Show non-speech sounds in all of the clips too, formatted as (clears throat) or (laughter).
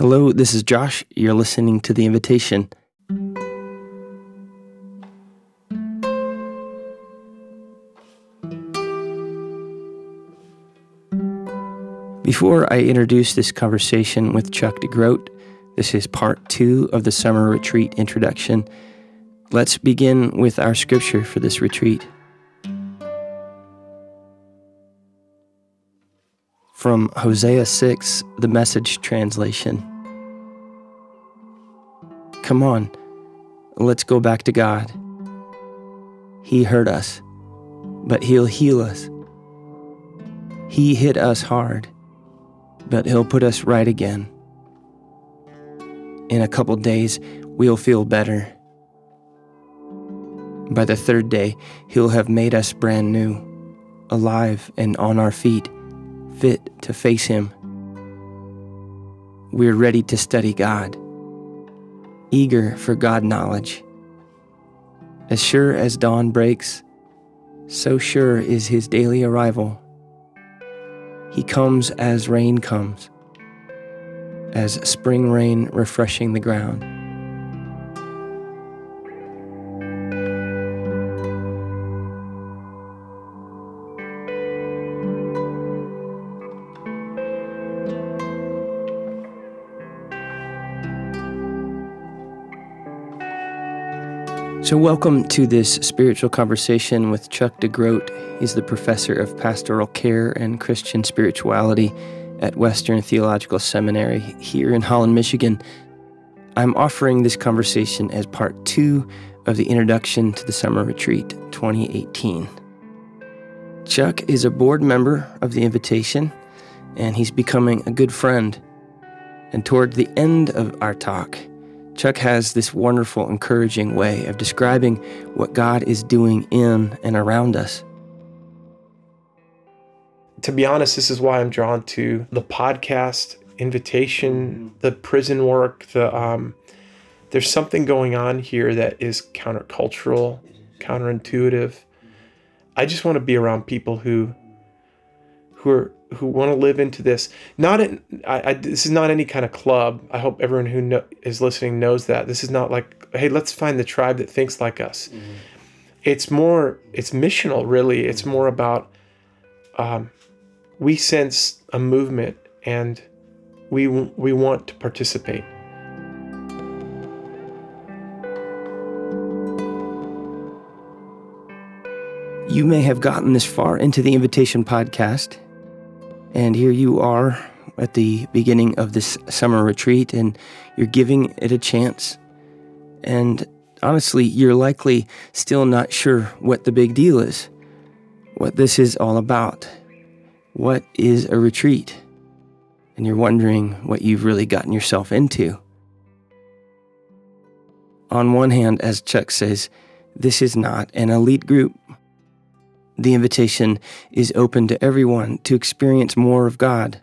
Hello, this is Josh. You're listening to The Invitation. Before I introduce this conversation with Chuck DeGroat, this is part two of the summer retreat introduction. Let's begin with our scripture for this retreat. From Hosea 6, the message translation. Come on, let's go back to God. He hurt us, but He'll heal us. He hit us hard, but He'll put us right again. In a couple days, we'll feel better. By the third day, He'll have made us brand new, alive and on our feet fit to face Him. We're ready to study God, eager for God knowledge. As sure as dawn breaks, so sure is His daily arrival. He comes as rain comes, as spring rain refreshing the ground. So, welcome to this spiritual conversation with Chuck DeGroat. He's the professor of pastoral care and Christian spirituality at Western Theological Seminary here in Holland, Michigan. I'm offering this conversation as part two of the introduction to the Summer Retreat 2018. Chuck is a board member of the invitation, and he's becoming a good friend. And toward the end of our talk, Chuck has this wonderful, encouraging way of describing what God is doing in and around us. To be honest, this is why I'm drawn to the podcast, invitation, the prison work. The um, there's something going on here that is countercultural, counterintuitive. I just want to be around people who who are who want to live into this. Not in, I, I, this is not any kind of club. I hope everyone who know, is listening knows that this is not like, hey, let's find the tribe that thinks like us. Mm-hmm. It's more, it's missional, really. It's more about um, we sense a movement and we we want to participate. You may have gotten this far into the Invitation podcast and here you are at the beginning of this summer retreat, and you're giving it a chance. And honestly, you're likely still not sure what the big deal is, what this is all about. What is a retreat? And you're wondering what you've really gotten yourself into. On one hand, as Chuck says, this is not an elite group. The invitation is open to everyone to experience more of God.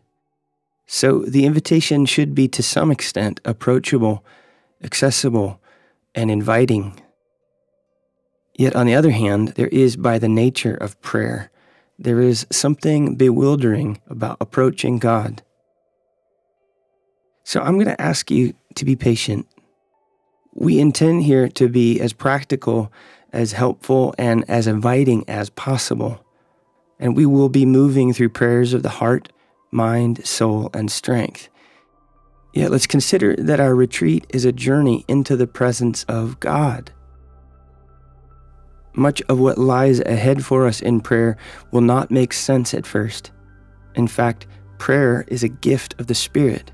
So the invitation should be to some extent approachable, accessible, and inviting. Yet on the other hand, there is by the nature of prayer, there is something bewildering about approaching God. So I'm going to ask you to be patient. We intend here to be as practical as helpful and as inviting as possible. And we will be moving through prayers of the heart, mind, soul, and strength. Yet let's consider that our retreat is a journey into the presence of God. Much of what lies ahead for us in prayer will not make sense at first. In fact, prayer is a gift of the Spirit.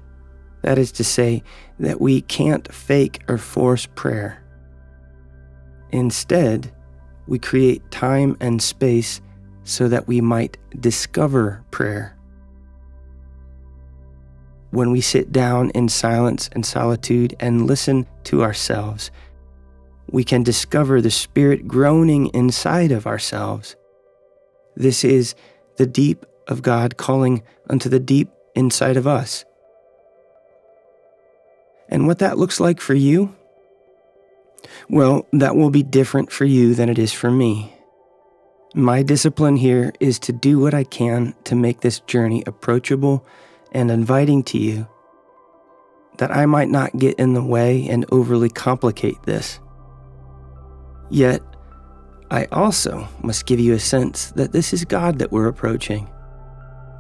That is to say, that we can't fake or force prayer. Instead, we create time and space so that we might discover prayer. When we sit down in silence and solitude and listen to ourselves, we can discover the Spirit groaning inside of ourselves. This is the deep of God calling unto the deep inside of us. And what that looks like for you well, that will be different for you than it is for me. My discipline here is to do what I can to make this journey approachable and inviting to you. that I might not get in the way and overly complicate this. Yet, I also must give you a sense that this is God that we're approaching.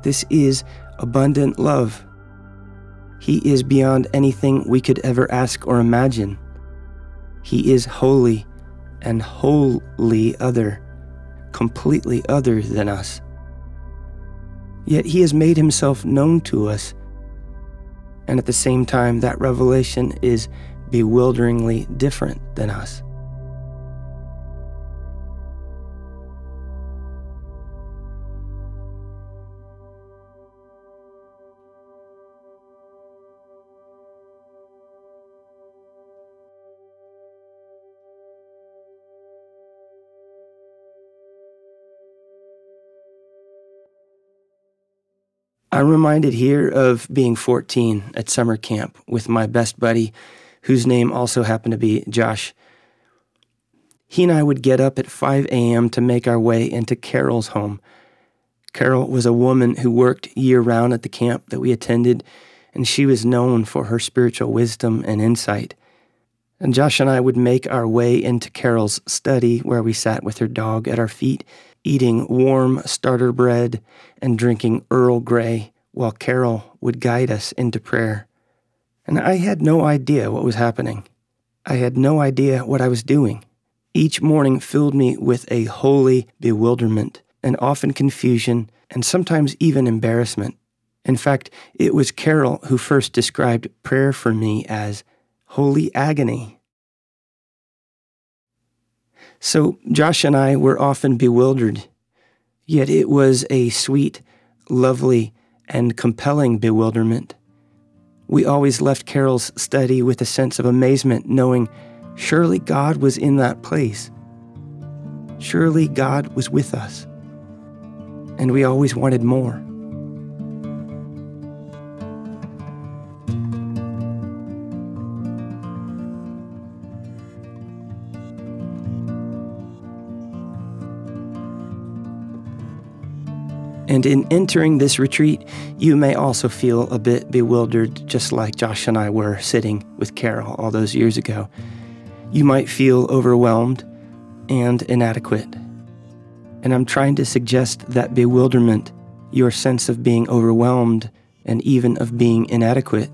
This is abundant love. He is beyond anything we could ever ask or imagine. He is holy and wholly other, completely other than us. Yet He has made Himself known to us, and at the same time, that revelation is bewilderingly different than us. I'm reminded here of being 14 at summer camp with my best buddy, whose name also happened to be Josh. He and I would get up at 5 a.m. to make our way into Carol's home. Carol was a woman who worked year round at the camp that we attended, and she was known for her spiritual wisdom and insight. And Josh and I would make our way into Carol's study where we sat with her dog at our feet eating warm starter bread and drinking Earl Grey while Carol would guide us into prayer. And I had no idea what was happening. I had no idea what I was doing. Each morning filled me with a holy bewilderment and often confusion and sometimes even embarrassment. In fact, it was Carol who first described prayer for me as holy agony. So Josh and I were often bewildered, yet it was a sweet, lovely, and compelling bewilderment. We always left Carol's study with a sense of amazement, knowing surely God was in that place. Surely God was with us. And we always wanted more. And in entering this retreat, you may also feel a bit bewildered, just like Josh and I were sitting with Carol all those years ago. You might feel overwhelmed and inadequate. And I'm trying to suggest that bewilderment, your sense of being overwhelmed, and even of being inadequate,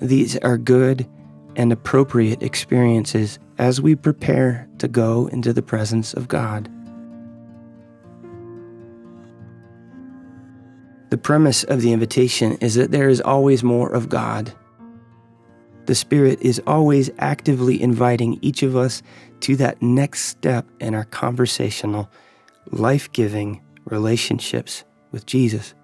these are good and appropriate experiences as we prepare to go into the presence of God. The premise of the invitation is that there is always more of God. The Spirit is always actively inviting each of us to that next step in our conversational, life giving relationships with Jesus.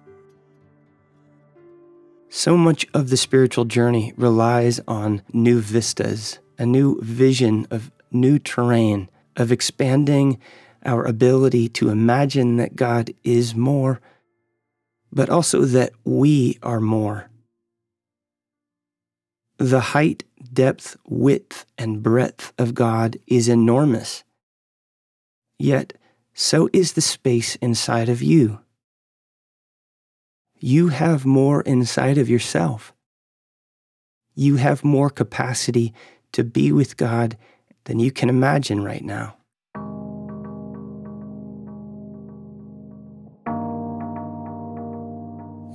So much of the spiritual journey relies on new vistas, a new vision of new terrain, of expanding our ability to imagine that God is more but also that we are more. The height, depth, width, and breadth of God is enormous. Yet, so is the space inside of you. You have more inside of yourself. You have more capacity to be with God than you can imagine right now.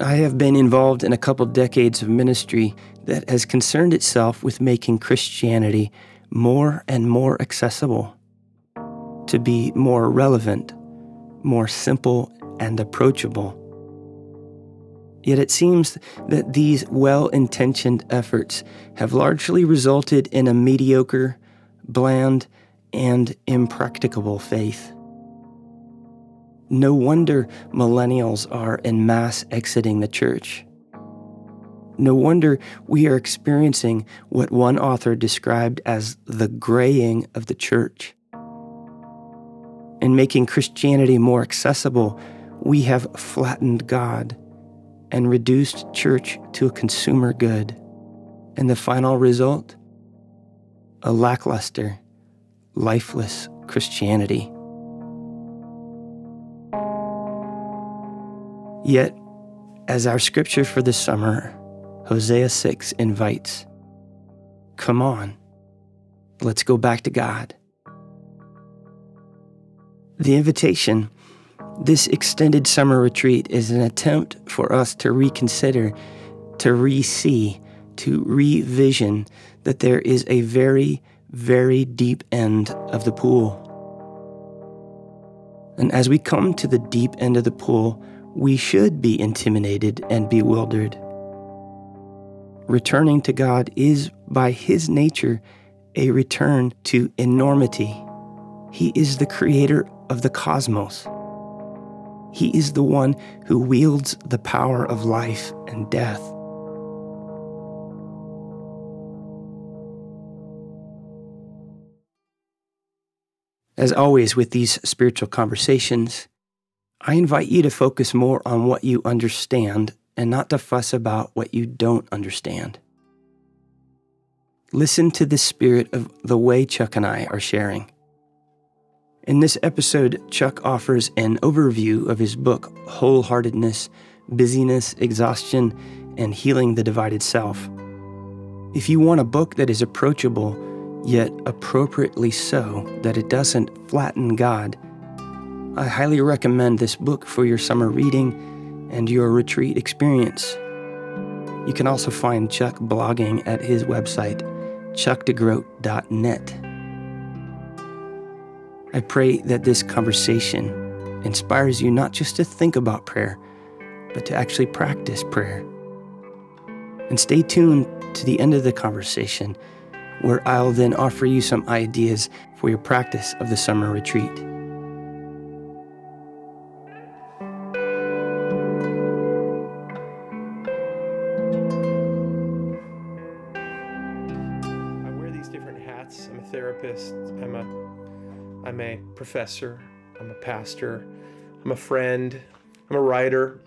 I have been involved in a couple decades of ministry that has concerned itself with making Christianity more and more accessible, to be more relevant, more simple and approachable. Yet it seems that these well intentioned efforts have largely resulted in a mediocre, bland, and impracticable faith. No wonder millennials are en masse exiting the church. No wonder we are experiencing what one author described as the graying of the church. In making Christianity more accessible, we have flattened God and reduced church to a consumer good. And the final result? A lackluster, lifeless Christianity. Yet, as our scripture for this summer Hosea 6 invites Come on, let's go back to God. The invitation, this extended summer retreat, is an attempt for us to reconsider, to re see, to revision that there is a very, very deep end of the pool. And as we come to the deep end of the pool, we should be intimidated and bewildered. Returning to God is, by His nature, a return to enormity. He is the creator of the cosmos. He is the one who wields the power of life and death. As always, with these spiritual conversations, I invite you to focus more on what you understand and not to fuss about what you don't understand. Listen to the spirit of the way Chuck and I are sharing. In this episode, Chuck offers an overview of his book, Wholeheartedness, Busyness, Exhaustion, and Healing the Divided Self. If you want a book that is approachable, yet appropriately so that it doesn't flatten God, I highly recommend this book for your summer reading and your retreat experience. You can also find Chuck blogging at his website, chuckdegroat.net. I pray that this conversation inspires you not just to think about prayer, but to actually practice prayer. And stay tuned to the end of the conversation, where I'll then offer you some ideas for your practice of the summer retreat. I'm a professor. I'm a pastor. I'm a friend. I'm a writer.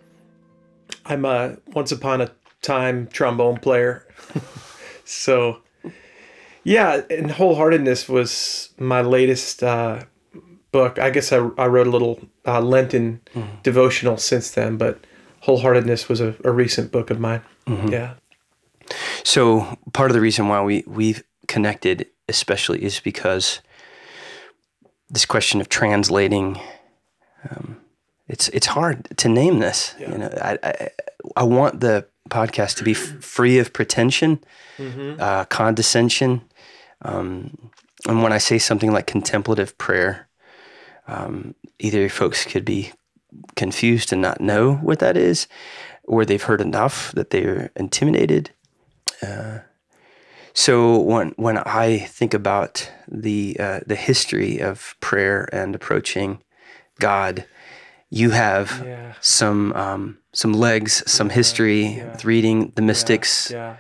I'm a once upon a time trombone player. (laughs) so yeah, and wholeheartedness was my latest uh, book. I guess I, I wrote a little uh, Lenten devotional since then, but wholeheartedness was a, a recent book of mine. Yeah. So part of the reason why we we've connected, especially, is because this question of translating. Um, it's it's hard to name this. Yeah. You know, I, I I want the podcast to be f- free of pretension, uh, condescension, um, and when I say something like contemplative prayer, um, either folks could be confused and not know what that is, or they've heard enough that they're intimidated. Uh, so when when I think about the uh, the history of prayer and approaching God, you have Yeah. some um, some legs, some history yeah. with reading the mystics. Yeah.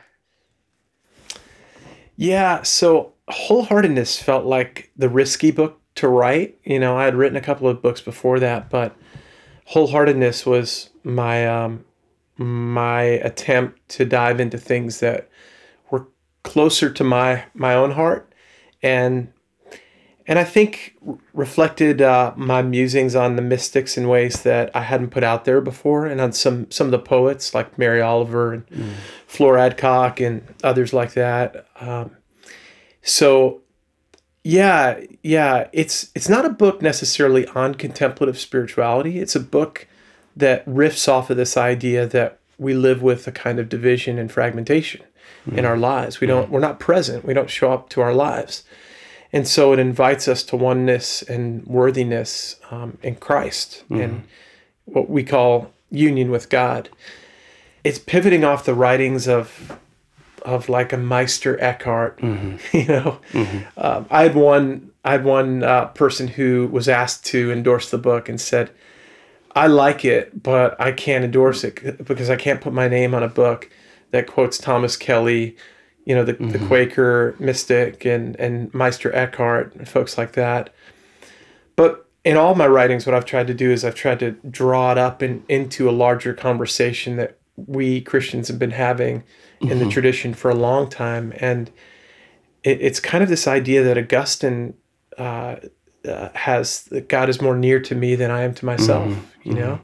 Yeah. So wholeheartedness felt like the risky book to write. You know, I had written a couple of books before that, but wholeheartedness was my um, my attempt to dive into things that closer to my my own heart and and I think reflected uh, my musings on the mystics in ways that I hadn't put out there before, and on some some of the poets like Mary Oliver and Fleur Adcock and others like that. Um, so, yeah, yeah, it's it's not a book necessarily on contemplative spirituality. It's a book that riffs off of this idea that we live with a kind of division and fragmentation in our lives. We don't we're not present. We don't show up to our lives. And so it invites us to oneness and worthiness um, in Christ and what we call union with God. It's pivoting off the writings of of like a Meister Eckhart. (laughs) You know, um, I had one I had one uh, person who was asked to endorse the book and said, "I like it, but I can't endorse it because I can't put my name on a book that quotes Thomas Kelly." you know, the, the Quaker mystic and, and Meister Eckhart and folks like that. But in all my writings, what I've tried to do is I've tried to draw it up in, into a larger conversation that we Christians have been having in the tradition for a long time. And it, it's kind of this idea that Augustine uh, uh, has that God is more near to me than I am to myself, you know?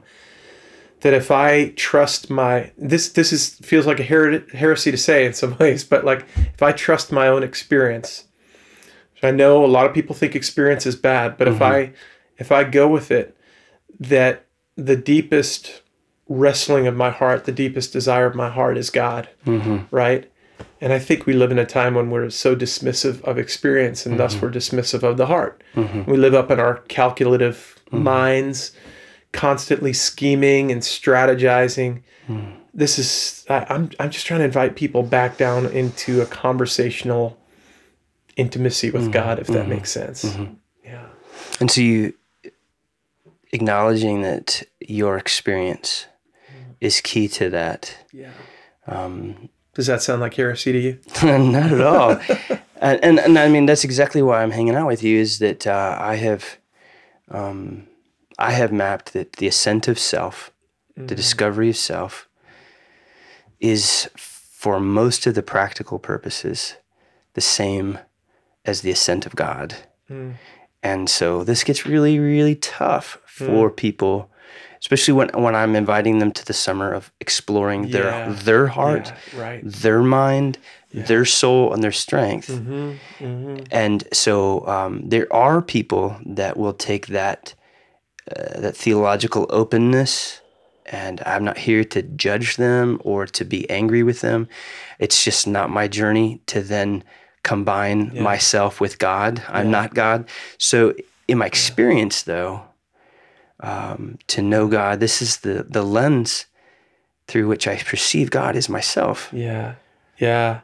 That if I trust my this this is feels like a her- heresy to say in some (laughs) ways, but like if I trust my own experience, I know a lot of people think experience is bad, but if mm-hmm. I if I go with it, that the deepest wrestling of my heart, the deepest desire of my heart is God, mm-hmm. right? And I think we live in a time when we're so dismissive of experience and thus mm-hmm. we're dismissive of the heart. We live up in our calculative minds, constantly scheming and strategizing. This is I, I'm I'm just trying to invite people back down into a conversational intimacy with God, if that makes sense. Yeah. And so you acknowledging that your experience is key to that. Yeah. Um, Does that sound like heresy to you? (laughs) not at all. (laughs) and, and and I mean that's exactly why I'm hanging out with you is that uh, I have, um, I have mapped that the ascent of self, the discovery of self, is for most of the practical purposes the same as the ascent of God. And so this gets really, really tough for people, especially when, when I'm inviting them to the summer of exploring their Yeah. their heart, Yeah, right. their mind, their soul, and their strength. Mm-hmm. And so um, there are people that will take that uh, that theological openness, and I'm not here to judge them or to be angry with them. It's just not my journey to then combine myself with God. I'm not God. So in my experience, though, um, to know God, this is the the lens through which I perceive God is myself. Yeah. Yeah.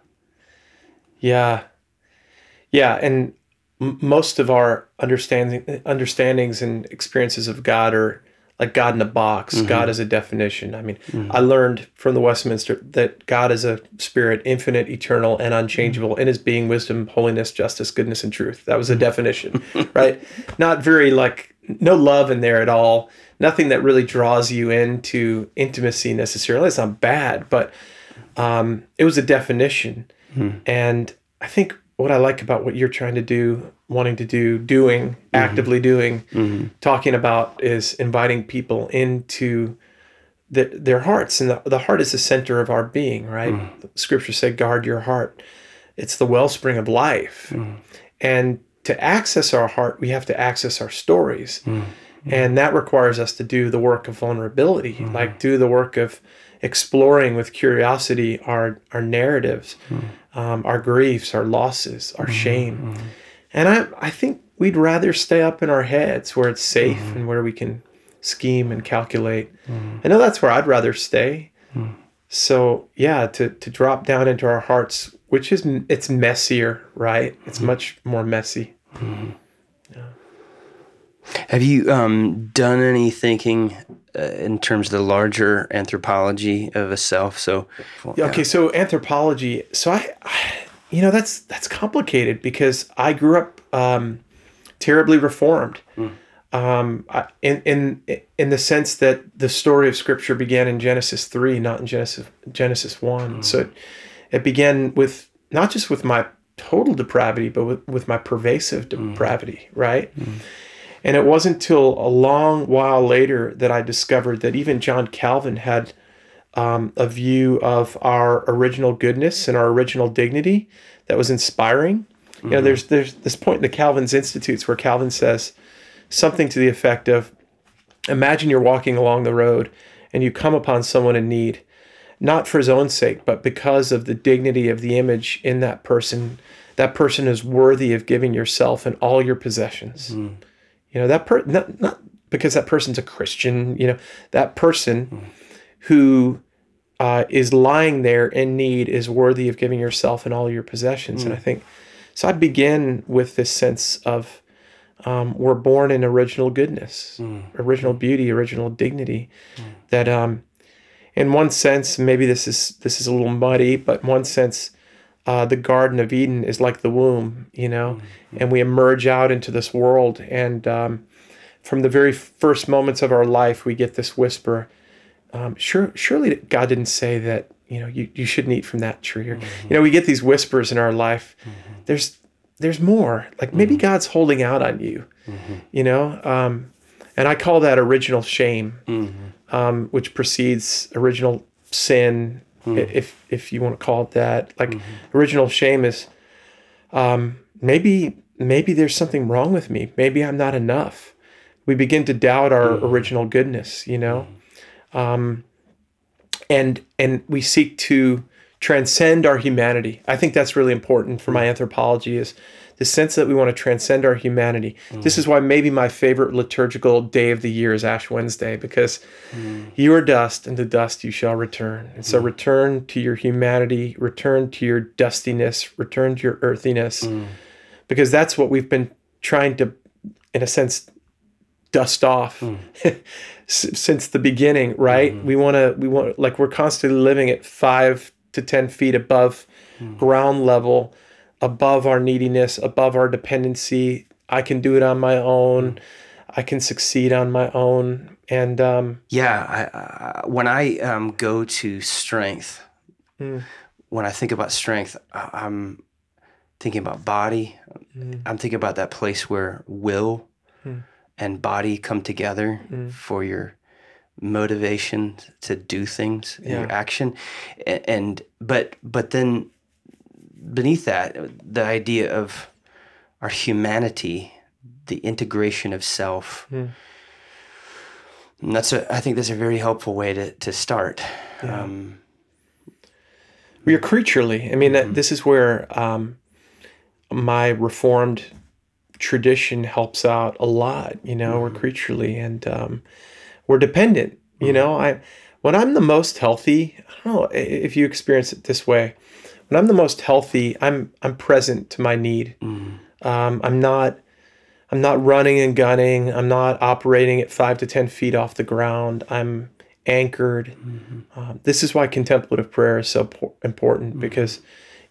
Yeah. Yeah. And m- most of our understanding, understandings and experiences of God are like God in a box, mm-hmm. God as a definition. I mean, mm-hmm. I learned from the Westminster that God is a spirit, infinite, eternal, and unchangeable mm-hmm. in his being, wisdom, holiness, justice, goodness, and truth. That was a definition, (laughs) right? Not very like, no love in there at all. Nothing that really draws you into intimacy necessarily. It's not bad, but um, it was a definition. Hmm. And I think what I like about what you're trying to do, wanting to do, doing, mm-hmm. actively doing, mm-hmm. talking about is inviting people into the, their hearts. And the, the heart is the center of our being, right? Mm. Scripture said, guard your heart. It's the wellspring of life. Mm. And to access our heart, we have to access our stories. Mm. And that requires us to do the work of vulnerability, mm-hmm. like do the work of exploring with curiosity our, our narratives, um, our griefs, our losses, our mm-hmm, shame. Mm-hmm. And I, I think we'd rather stay up in our heads where it's safe mm-hmm. and where we can scheme and calculate. I know that's where I'd rather stay. So yeah, to, to drop down into our hearts, which is it's messier, right? It's much more messy. Have you um, done any thinking uh, in terms of the larger anthropology of a self? So, Yeah, okay, so anthropology. So I, I, you know, that's that's complicated because I grew up um, terribly reformed. Um, I, in in in the sense that the story of Scripture began in Genesis three, not in Genesis Genesis one. So it, it began with not just with my total depravity, but with, with my pervasive depravity, right? And it wasn't until a long while later that I discovered that even John Calvin had um, a view of our original goodness and our original dignity that was inspiring. You know, there's there's this point in the Calvin's Institutes where Calvin says something to the effect of, "Imagine you're walking along the road and you come upon someone in need, not for his own sake, but because of the dignity of the image in that person. That person is worthy of giving yourself and all your possessions." You know, that per not, not because that person's a Christian, you know, that person who uh, is lying there in need is worthy of giving yourself and all your possessions. And I think so. I begin with this sense of um, we're born in original goodness, original beauty, original dignity. That, um, in one sense, maybe this is this is a little muddy, but in one sense, uh, the Garden of Eden is like the womb, you know, and we emerge out into this world, and um, from the very first moments of our life, we get this whisper. Um, sure, surely God didn't say that you know you, you shouldn't eat from that tree, or you know we get these whispers in our life. There's there's more. Like maybe God's holding out on you, you know. Um, and I call that original shame. um, which precedes original sin, Hmm. if if you want to call it that. Like mm-hmm. original shame is um, maybe maybe there's something wrong with me. Maybe I'm not enough. We begin to doubt our mm-hmm. original goodness, you know, mm-hmm. um, and and we seek to transcend our humanity. I think that's really important for my hmm. anthropology is the sense that we want to transcend our humanity. Mm. This is why maybe my favorite liturgical day of the year is Ash Wednesday because mm. you are dust and to dust you shall return. And so mm. return to your humanity, return to your dustiness, return to your earthiness because that's what we've been trying to in a sense dust off (laughs) s- since the beginning, right? Mm-hmm. We want to we want like we're constantly living at 5 to 10 feet above ground level above our neediness, above our dependency. I can do it on my own. I can succeed on my own. And um, Yeah, I, I, when I um, go to strength, Mm. when I think about strength, I- I'm thinking about body. Mm. I'm thinking about that place where will Mm. and body come together for your motivation to do things in your action, A- and but but then beneath that, the idea of our humanity, the integration of self. Mm. And that's a, I think that's a very helpful way to, to start. Um, we are creaturely. I mean, that, this is where um, my reformed tradition helps out a lot. You know, we're creaturely and um, we're dependent. You know, I when I'm the most healthy, I don't know if you experience it this way. When I'm the most healthy, I'm I'm present to my need. Mm. Um, I'm not I'm not running and gunning. I'm not operating at five to ten feet off the ground. I'm anchored. Mm-hmm. Um, this is why contemplative prayer is so por- important mm. because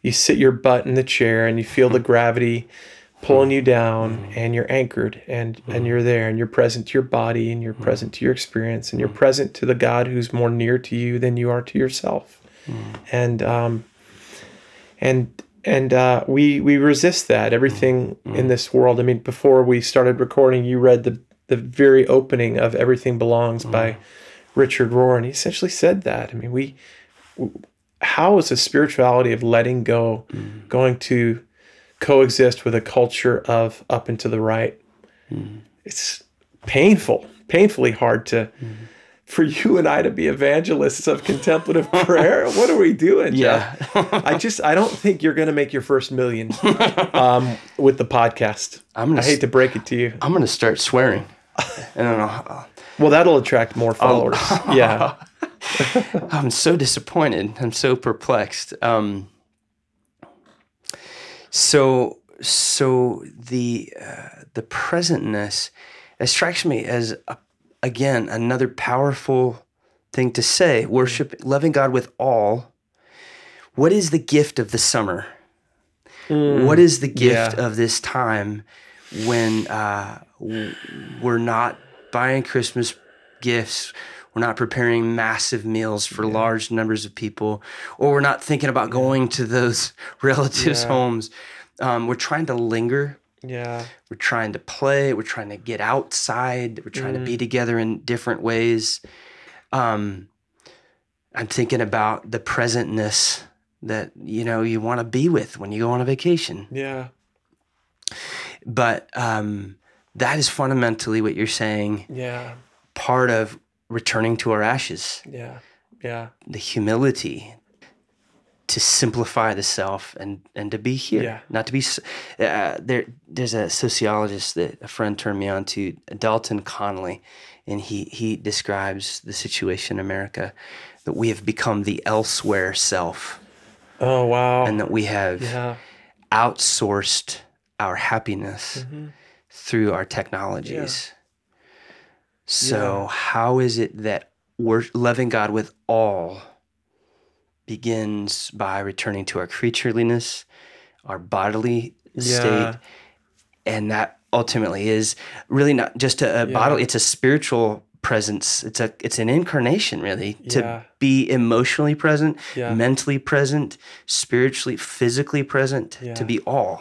you sit your butt in the chair and you feel the mm. gravity pulling you down and you're anchored and and you're there and you're present to your body and you're present to your experience and you're present to the God who's more near to you than you are to yourself. And um and and uh, we we resist that everything mm-hmm. in this world. I mean, before we started recording, you read the the very opening of "Everything Belongs" by mm-hmm. Richard Rohr, and he essentially said that. I mean, we how is a spirituality of letting go mm-hmm. going to coexist with a culture of up and to the right? It's painful, painfully hard to. For you and I to be evangelists of contemplative (laughs) prayer, what are we doing? Jeff? yeah. I just I don't think you're gonna make your first million (laughs) um, with the podcast. I'm gonna I hate to break it to you. I'm going to start swearing. I don't know. Well, that'll attract more followers. (laughs) yeah, I'm so disappointed. I'm so perplexed. Um, so, so the uh, the presentness it strikes me as a, again another powerful thing to say. Worship, loving God with all. What is the gift of the summer? What is the gift yeah. of this time when uh, we're not buying Christmas gifts? We're not preparing massive meals for large numbers of people, or we're not thinking about going to those (laughs) relatives' Yeah. homes. Um, we're trying to linger. Yeah, We're trying to play. We're trying to get outside. We're trying to be together in different ways. Um, I'm thinking about the presentness that you know you want to be with when you go on a vacation. yeah, But um, that is fundamentally what you're saying. yeah, Part of returning to our ashes, yeah, yeah, the humility to simplify the self and and to be here, Yeah. not to be. Uh, there, there's a sociologist that a friend turned me on to, Dalton Conley, and he he describes the situation in America that we have become the elsewhere self, Oh wow. and that we have yeah, outsourced our happiness through our technologies. So, how is it that we're loving God with all begins by returning to our creatureliness, our bodily Yeah. state, and that ultimately is really not just a, a bodily; it's a spiritual presence. It's a it's an incarnation, really, to Yeah. be emotionally present, Yeah. mentally present, spiritually, physically present, Yeah. to be all.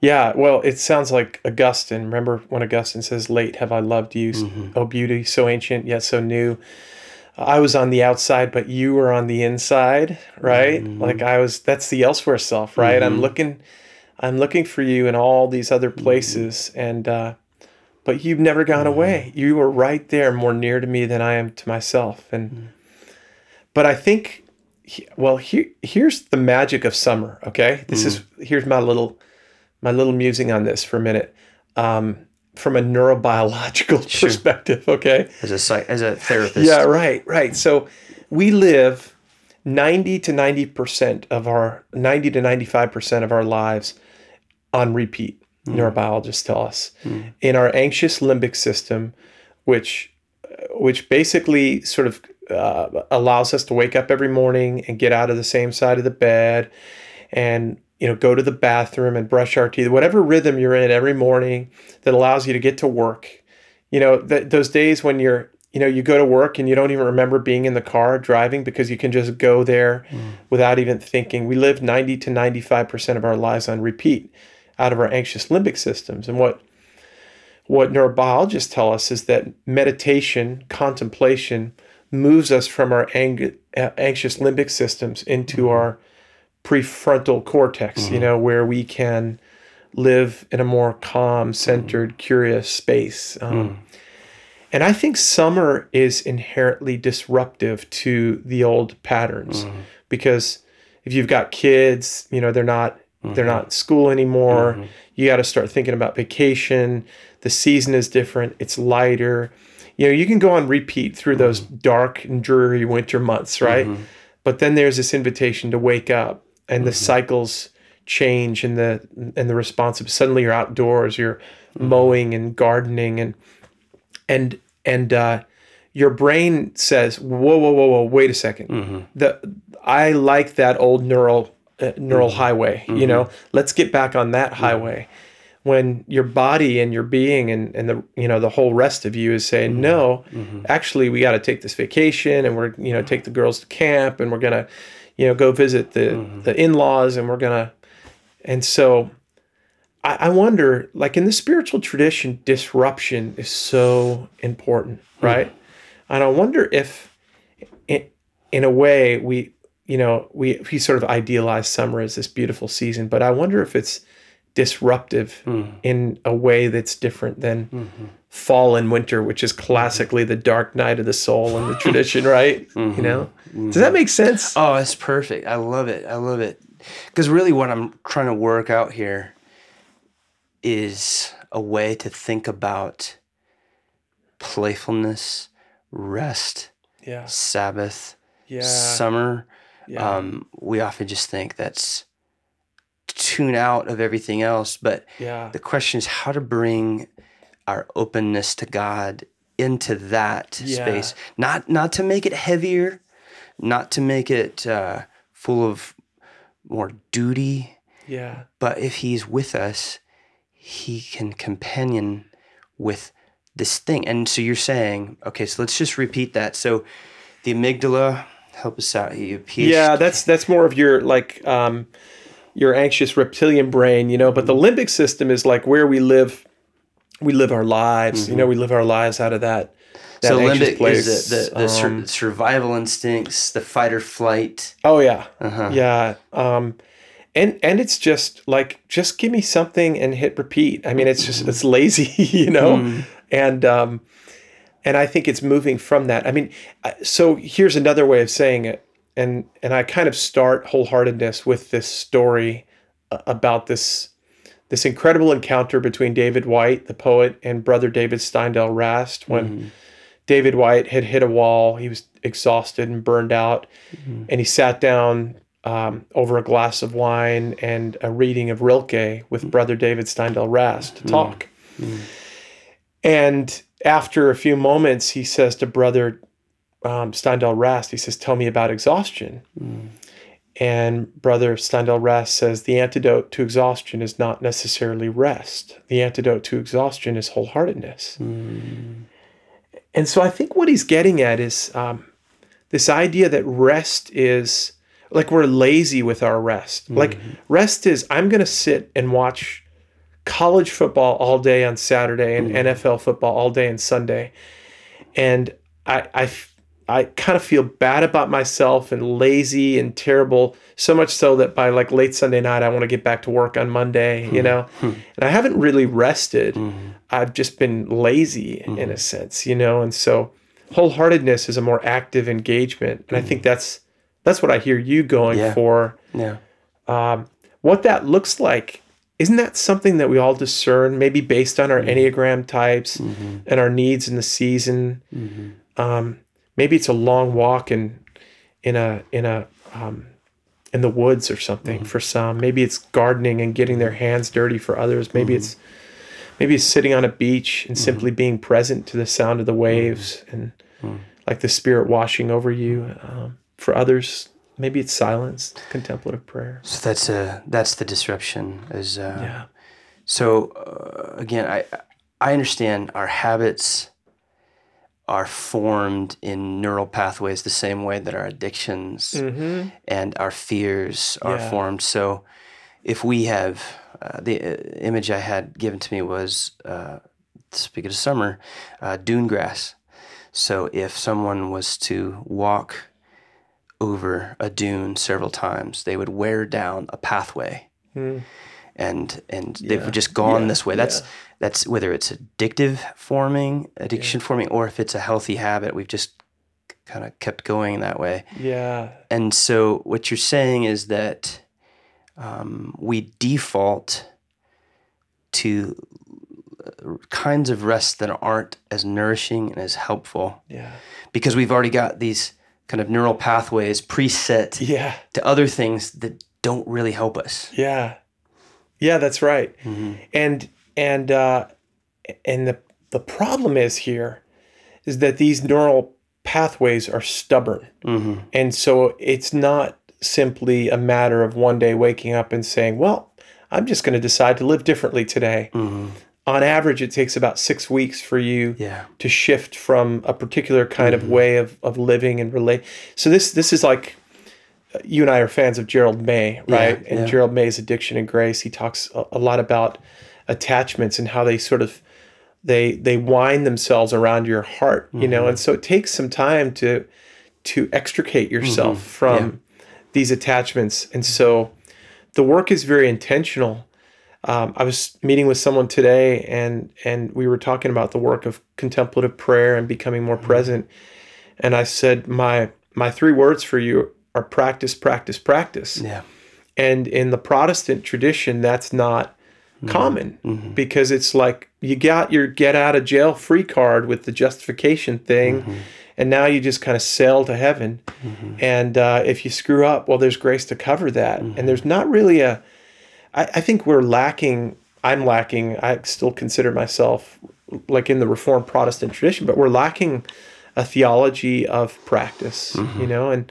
Yeah, well, it sounds like Augustine. Remember when Augustine says, Late have I loved you, Mm-hmm. O beauty, so ancient, yet so new. I was on the outside, but you were on the inside, right? Mm-hmm. Like I was, that's the elsewhere self, right? I'm looking, I'm looking for you in all these other Mm-hmm. places. And, uh, but you've never gone away. You were right there, more near to me than I am to myself. And, Mm-hmm. but I think, well, here, here's the magic of summer. Okay. This is, Mm-hmm. here's my little, my little musing on this for a minute. Um, from a neurobiological (laughs) perspective. Okay. As a psych, as a therapist. Yeah, right, right. So we live 90 to 90% of our 90 to 95% of our lives on repeat. Neurobiologists tell us in our anxious limbic system, which which basically sort of uh, allows us to wake up every morning and get out of the same side of the bed and you know go to the bathroom and brush our teeth whatever rhythm you're in every morning that allows you to get to work. You know th- those days when you're you know you go to work and you don't even remember being in the car driving because you can just go there without even thinking. We live 90 to 95% of our lives on repeat out of our anxious limbic systems. And what what neurobiologists tell us is that meditation contemplation moves us from our ang- uh, anxious limbic systems into our prefrontal cortex you mm-hmm. know where we can live in a more calm mm-hmm. centered curious space um, mm. and I think summer is inherently disruptive to the old patterns mm-hmm. because if you've got kids, you know, they're not they're not in school anymore. You got to start thinking about vacation. The season is different. It's lighter. You know, you can go on repeat through those dark and dreary winter months, right? But then there's this invitation to wake up and the mm-hmm. cycles change and the and the responsive suddenly you're outdoors, you're mm-hmm. mowing and gardening and and and uh, your brain says, "Whoa, whoa, whoa, whoa! Wait a 2nd mm-hmm. The I like that old neural uh, neural highway. You know, let's get back on that highway." When your body and your being and, and the you know the whole rest of you is saying no, actually we got to take this vacation and we're you know take the girls to camp and we're gonna you know go visit the mm-hmm. the in laws and we're gonna and so I, I wonder, like in the spiritual tradition, disruption is so important, hmm. right? And I wonder if, in, in a way, we, you know, we we sort of idealize summer as this beautiful season, but I wonder if it's disruptive hmm. in a way that's different than mm-hmm. Fall and winter, which is classically the dark night of the soul in the tradition, right? (laughs) You know, does that make sense? Oh, it's perfect. I love it. I love it. Because really, what I'm trying to work out here is a way to think about playfulness, rest, Yeah, Sabbath, yeah, summer. yeah. Um, we often just think that's tune out of everything else. But yeah. the question is how to bring our openness to God into that Yeah. space. Not not to make it heavier, not to make it uh, full of more duty, Yeah. but if He's with us, He can companion with this thing. And so you're saying, okay, so let's just repeat that. So the amygdala, help us out. You Yeah, that's that's more of your like um, your anxious reptilian brain, you know. But the limbic system is like where we live, we live our lives. You know, we live our lives out of that. that So limbic place. is the, the, the sur- Um, survival instincts, the fight or flight. oh yeah, Uh-huh. yeah. Um, and and it's just like just give me something and hit repeat. I mean, it's just it's lazy, (laughs) you know. And um, and I think it's moving from that. I mean, so here's another way of saying it, and and I kind of start wholeheartedness with this story uh, about this this incredible encounter between David Whyte, the poet, and brother David Steindl Rast when mm-hmm. David Whyte had hit a wall. He was exhausted and burned out, mm-hmm. and he sat down um, over a glass of wine and a reading of Rilke with mm-hmm. brother David Steindl Rast to talk. And after a few moments, he says to brother um, Steindl Rast, he says, "Tell me about exhaustion." And brother Steindl Rast says, "The antidote to exhaustion is not necessarily rest. The antidote to exhaustion is wholeheartedness." Hmm. And so I think what he's getting at is um, this idea that rest is like we're lazy with our rest. Hmm. Like rest is I'm going to sit and watch college football all day on Saturday and hmm. NFL football all day on Sunday. And I, I, I kind of feel bad about myself and lazy and terrible, so much so that by like late Sunday night, I want to get back to work on Monday, you hmm. know? Hmm. And I haven't really rested. Hmm. I've just been lazy in a sense, you know? And so wholeheartedness is a more active engagement. And I think that's, that's what I hear you going Yeah. for Yeah. um, what that looks like isn't that something that we all discern maybe based on our enneagram types mm-hmm. and our needs in the season mm-hmm. um, maybe it's a long walk in in a in a um, in the woods or something for some. Maybe it's gardening and getting their hands dirty for others. Maybe it's maybe it's sitting on a beach and simply being present to the sound of the waves and like the spirit washing over you um, for others. Maybe it's silence contemplative prayer. So that's a that's the disruption. Is uh, yeah. So uh, again, I I understand our habits are formed in neural pathways the same way that our addictions mm-hmm. and our fears are Yeah. formed. So if we have uh, the uh, image I had given to me was uh, speaking of summer, uh, dune grass. So if someone was to walk over a dune several times, they would wear down a pathway Mm. And and they've just gone Yeah. this way. That's Yeah. that's whether it's addictive forming, addiction forming, or if it's a healthy habit, we've just kind of kept going that way. yeah And so what you're saying is that um, we default to uh, kinds of rest that aren't as nourishing and as helpful yeah because we've already got these kind of neural pathways preset yeah to other things that don't really help us. yeah yeah that's right Mm-hmm. and and uh and the the problem is here is that these neural pathways are stubborn hmm and so it's not simply a matter of one day waking up and saying well i'm just going to decide to live differently today hmm on average it takes about six weeks for you Yeah. to shift from a particular kind of way of, of living and relate. So this this is like you and I are fans of Gerald May, right? Yeah, and yeah. Gerald May's Addiction and Grace. He talks a, a lot about attachments and how they sort of they they wind themselves around your heart, you know. Mm-hmm. And so it takes some time to to extricate yourself mm-hmm. from these attachments. And so the work is very intentional. Um, I was meeting with someone today, and and we were talking about the work of contemplative prayer and becoming more mm-hmm. present. And I said, my my three words for you are practice, practice, practice. Yeah. And in the Protestant tradition, that's not mm-hmm. common mm-hmm. because it's like you got your get out of jail free card with the justification thing, mm-hmm. and now you just kind of sail to heaven. And uh, if you screw up, well, there's grace to cover that. And there's not really a, I, I think we're lacking, I'm lacking, I still consider myself like in the Reformed Protestant tradition, but we're lacking a theology of practice, you know, and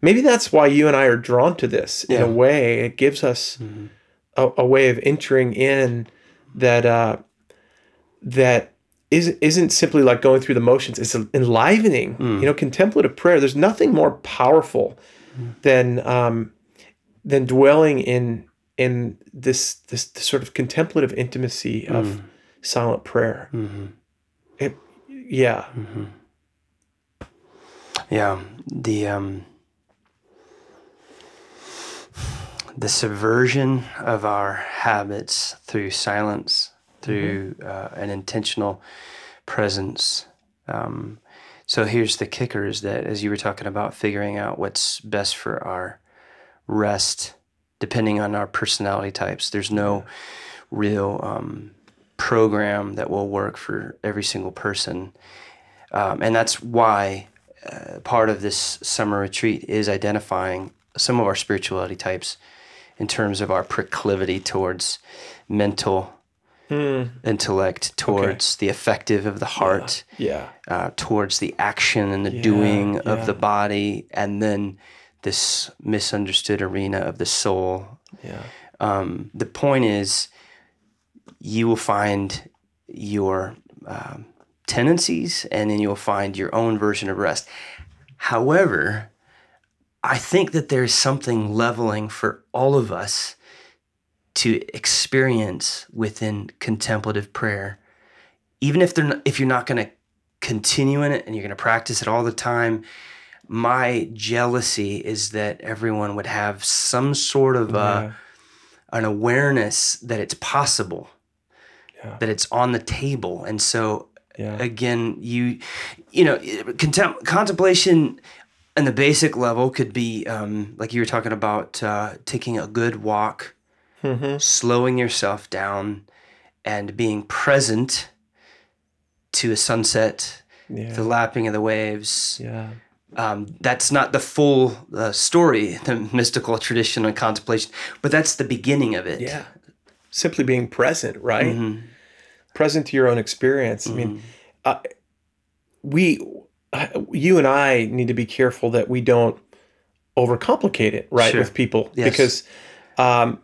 maybe that's why you and I are drawn to this in Yeah. a way. It gives us a, a way of entering in that uh, that isn't isn't simply like going through the motions. It's enlivening. You know, contemplative prayer. There's nothing more powerful than um, than dwelling in in this this, this sort of contemplative intimacy of silent prayer. It, yeah, Yeah, the um, the subversion of our habits through silence, through uh, an intentional presence. Um, so here's the kicker: is that as you were talking about figuring out what's best for our rest, depending on our personality types, there's no real um, program that will work for every single person, um, and that's why uh, part of this summer retreat is identifying some of our spirituality types in terms of our proclivity towards mental intellect, towards the affective of the heart, yeah, uh, towards the action and the doing yeah. of the body, and then this misunderstood arena of the soul. yeah, Um, the point is, you will find your um, tendencies and then you'll find your own version of rest. However, I think that there's something leveling for all of us to experience within contemplative prayer, even if they're not, if you're not going to continue in it and you're going to practice it all the time. My jealousy is that everyone would have some sort of uh, an awareness that it's possible, Yeah. that it's on the table, and so Yeah. again you you know contem- contemplation on the basic level could be um, like you were talking about uh, taking a good walk Mm-hmm. slowing yourself down and being present to a sunset Yeah. the lapping of the waves yeah. um, that's not the full uh, story the mystical tradition and contemplation but that's the beginning of it Yeah. Simply being present, right? Mhm. Present to your own experience. I mean, uh, we, you and I need to be careful that we don't overcomplicate it, right, Sure. with people Yes. because um,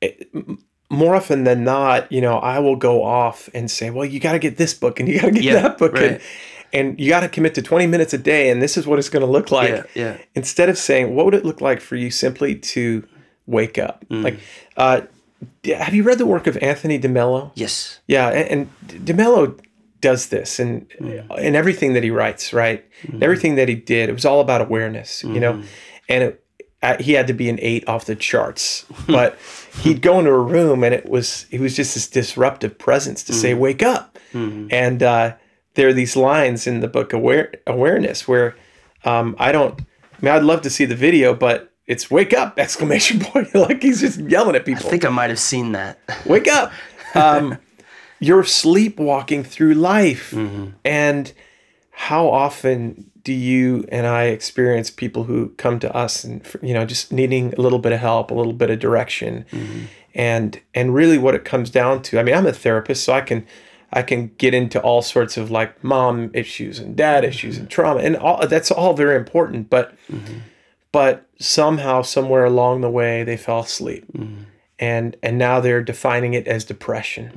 it- more often than not, you know, I will go off and say, well, you got to get this book and you got to get Yeah, that book and, right. and you got to commit to 20 minutes a day and this is what it's going to look like. yeah yeah instead of saying what would it look like for you simply to wake up Mm. like uh, have you read the work of anthony de Mello yes yeah and, and de Mello does this and in everything that he writes right? Everything that he did it was all about awareness you know? And it, he had to be an eight off the charts (laughs) but he'd go into a room and it was he was just this disruptive presence to say wake up. And uh, there are these lines in the book aware awareness where um, i don't i mean i'd love to see the video but it's wake up! (laughs) exclamation point. (laughs) Like he's just yelling at people. i think i might have seen that. Wake up! Um, you're sleepwalking through life. Mm-hmm. And how often do you and i experience people who come to us and you know just needing a little bit of help a little bit of direction? Mm-hmm. And and really what it comes down to i mean i'm a therapist so i can i can get into all sorts of like mom issues and dad issues and mm-hmm. trauma and all that's all very important but but somehow somewhere along the way they fell asleep and and now they're defining it as depression.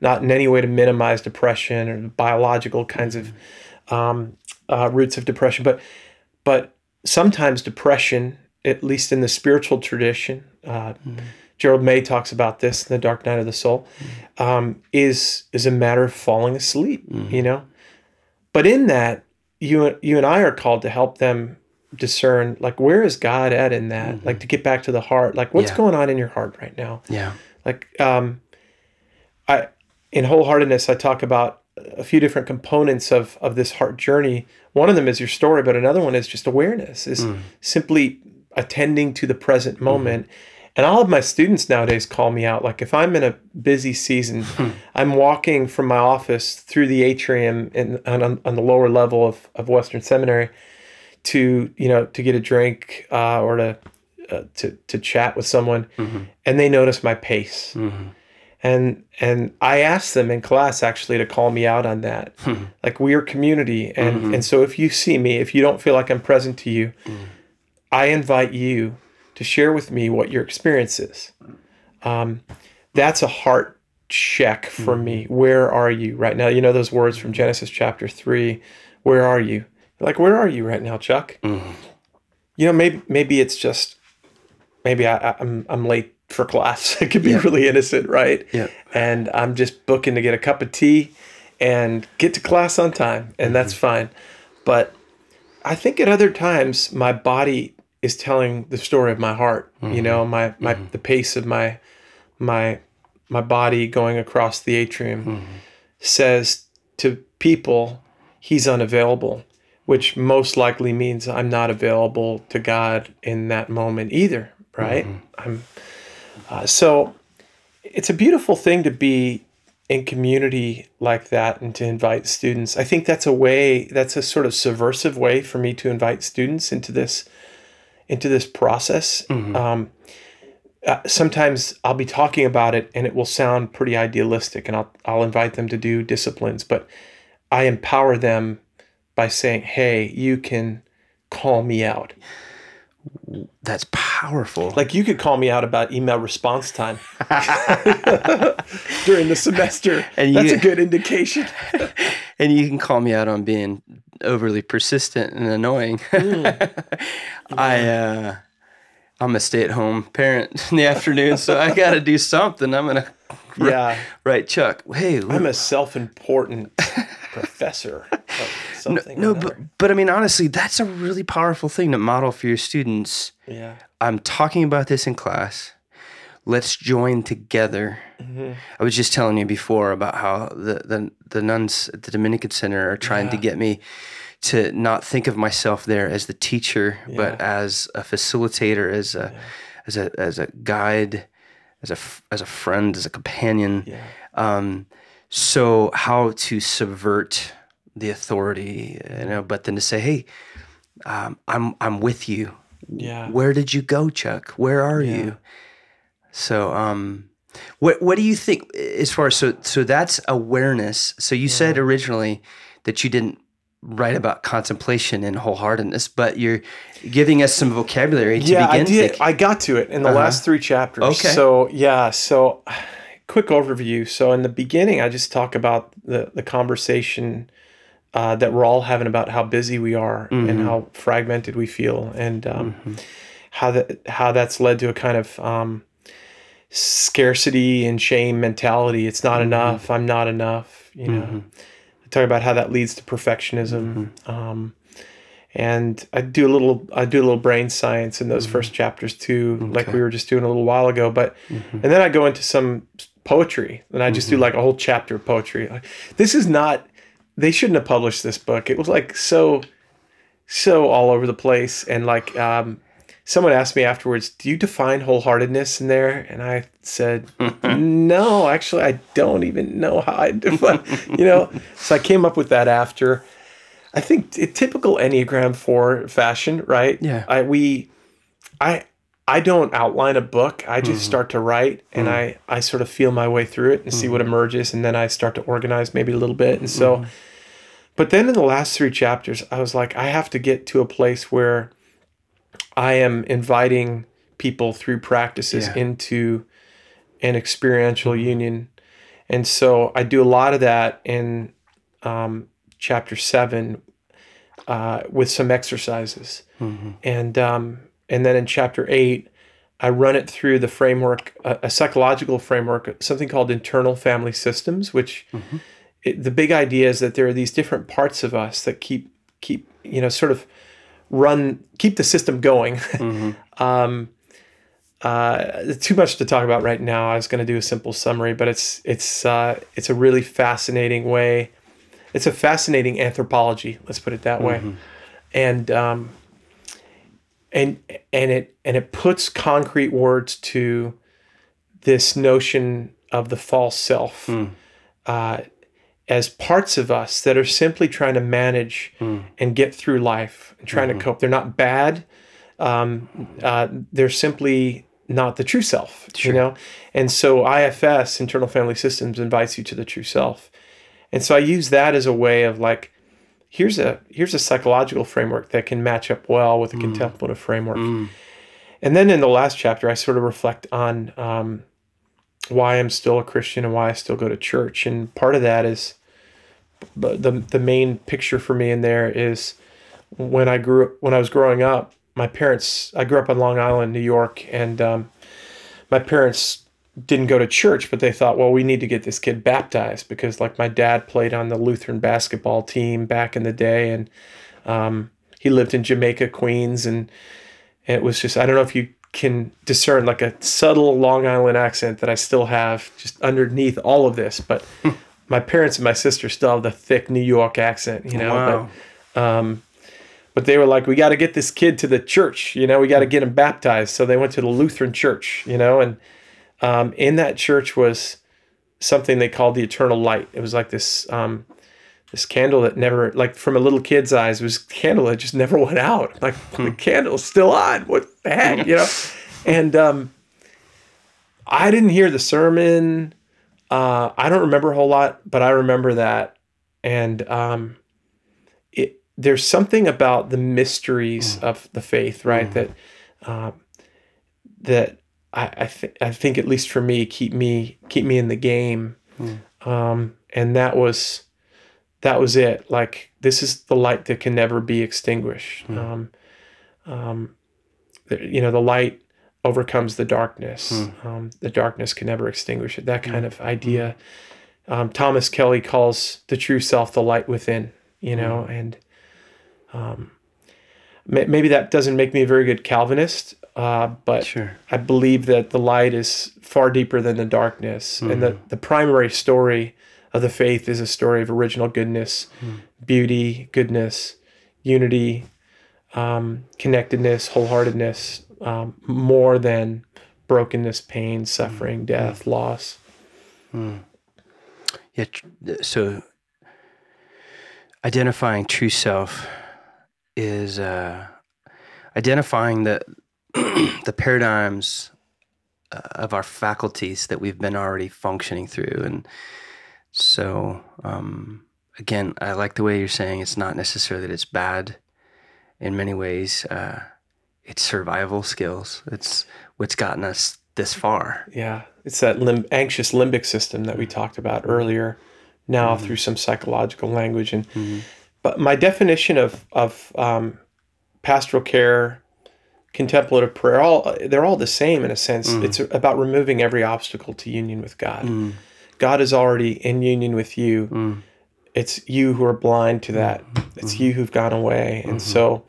Not in any way to minimize depression or biological kinds of um, uh, roots of depression but but sometimes depression at least in the spiritual tradition uh, Gerald May talks about this in the Dark Night of the Soul um, is is a matter of falling asleep you know? But in that you you and I are called to help them discern like where is God at in that? Mm-hmm. Like to get back to the heart like what's Yeah. going on in your heart right now? Yeah. Like um i in wholeheartedness i talk about a few different components of of this heart journey. One of them is your story but another one is just awareness is hmm. simply attending to the present mm-hmm. moment. And all of my students nowadays call me out. Like if i'm in a busy season hmm. i'm walking from my office through the atrium in, on, on the lower level of, of western seminary to you know to get a drink uh, or to uh, to to chat with someone, and they notice my pace, and and I asked them in class actually to call me out on that. Like we are community, and and so if you see me, if you don't feel like I'm present to you, I invite you to share with me what your experience is. Um, that's a heart check for me. Where are you right now? You know those words from Genesis chapter three. Where are you? Like, where are you right now, Chuck? Mm. You know, maybe maybe it's just maybe I, I- I'm I'm late for class. (laughs) it could be really innocent, right? Yeah. And I'm just booking to get a cup of tea and get to class on time, and that's mm-hmm. fine. But I think at other times my body is telling the story of my heart. You know, mm-hmm. my my mm-hmm. the pace of my my my body going across the atrium says to people he's unavailable which most likely means i'm not available to god in that moment either right? I'm uh, so it's a beautiful thing to be in community like that and to invite students. I think that's a way that's a sort of subversive way for me to invite students into this into this process. Um, uh, sometimes I'll be talking about it and it will sound pretty idealistic and I'll, I'll invite them to do disciplines, but I empower them by saying, hey, you can call me out. That's powerful. Like you could call me out about email response time (laughs) during the semester. (laughs) And That's a good indication. (laughs) and you can call me out on being overly persistent and annoying. Hmm. I uh, I'm a stay-at-home parent in the afternoon, so I got to do something. I'm gonna Yeah. right, Chuck. Hey, I'm a self-important professor of (laughs) something. no, or but but I mean honestly, that's a really powerful thing to model for your students. yeah. I'm talking about this in class. Let's join together. Mm-hmm. I was just telling you before about how the the, the nuns at the Dominican Center are trying to get me to not think of myself there as the teacher, but as a facilitator, as a as a as a guide, as a as a friend, as a companion. Yeah. Um, so how to subvert the authority, you know, but then to say, hey, um, I'm I'm with you. Yeah. Where did you go, Chuck? Where are you? So, um, what what do you think as far as so so that's awareness. So you said originally that you didn't write about contemplation and wholeheartedness, but you're giving us some vocabulary to yeah, I begin did. thinking. I got to it in the Uh-huh. last three chapters. Okay. So yeah. So quick overview. So in the beginning, I just talk about the the conversation uh, that we're all having about how busy we are Mm-hmm. and how fragmented we feel, and um, how that how that's led to a kind of um, scarcity and shame mentality. It's Mm-hmm. not enough. I'm not enough. You know. I talk about how that leads to perfectionism. Mm-hmm. Um, and I do a little I do a little brain science in those first chapters too, like we were just doing a little while ago. But and then I go into some poetry, and I just do like a whole chapter of poetry. Like, This is not. They shouldn't have published this book. It was like so, so all over the place, and like um, someone asked me afterwards, "Do you define wholeheartedness in there?" And I said, (laughs) "No, actually, I don't even know how I define." (laughs) you know, so I came up with that after. I think typical Enneagram Four fashion, right? Yeah. I we, I I don't outline a book. I just start to write, and I I sort of feel my way through it and see what emerges, and then I start to organize maybe a little bit, and so. But then in the last three chapters, I was like, I have to get to a place where I am inviting people through practices Yeah. into an experiential union. And so I do a lot of that in um, chapter seven uh, with some exercises. And, um, and then in chapter eight, I run it through the framework, a, a psychological framework, something called internal family systems, which it, the big idea is that there are these different parts of us that keep keep you know sort of run keep the system going. (laughs) um, uh, too much to talk about right now. I was going to do a simple summary, but it's it's uh, it's a really fascinating way. It's a fascinating anthropology. Let's put it that way, and um, and and it and it puts concrete words to this notion of the false self uh, as parts of us that are simply trying to manage and get through life and trying to cope. They're not bad. Um, uh, they're simply not the true self, you know? And so IFS, Internal Family Systems, invites you to the true self. And so I use that as a way of like, here's a here's a psychological framework that can match up well with a contemplative framework. And then in the last chapter, I sort of reflect on um, why I'm still a Christian and why I still go to church. And part of that is the the, the main picture for me in there is when I grew when I was growing up, my parents. I grew up on Long Island, New York, and um, my parents didn't go to church, but they thought, well, we need to get this kid baptized because, like, my dad played on the Lutheran basketball team back in the day, and um, he lived in Jamaica, Queens, and it was just I don't know if you can discern like a subtle Long Island accent that I still have just underneath all of this, but my parents and my sister still have the thick New York accent, you know. Wow. But, um, but they were like, we got to get this kid to the church, you know, we got to get him baptized. So they went to the Lutheran church, you know, and um, in that church was something they called the eternal light. It was like this um, this candle that never, like from a little kid's eyes, was a candle that just never (laughs) went out. Like the candle's still on. What the heck, you know? (laughs) And um, I didn't hear the sermon. Uh, I don't remember a whole lot, but I remember that. And um, it there's something about the mysteries of the faith, right? That um, that I I, th- I think at least for me keep me keep me in the game. Um, and that was that was it. Like this is the light that can never be extinguished. Um, um, the- you know, the light overcomes the darkness. Um, the darkness can never extinguish it. That kind of idea. Um, Thomas Kelly calls the true self the light within, you know, and um, maybe that doesn't make me a very good Calvinist, uh, but Sure. I believe that the light is far deeper than the darkness, and that the primary story of the faith is a story of original goodness, beauty, goodness, unity, um, connectedness, wholeheartedness, um, more than brokenness, pain, suffering, death, loss. Yeah. So identifying true self is uh, identifying the (clears throat) the paradigms uh, of our faculties that we've been already functioning through, and so um, again, I like the way you're saying it's not necessarily that it's bad. In many ways, uh, it's survival skills. It's what's gotten us this far. Yeah, it's that lim- anxious limbic system that we talked about earlier. Now through some psychological language, and but my definition of of um, pastoral care, contemplative prayer, all they're all the same in a sense. Mm. It's about removing every obstacle to union with God. Mm. God is already in union with you. Mm. It's you who are blind to that. Mm-hmm. It's you who've gone away, and mm-hmm. so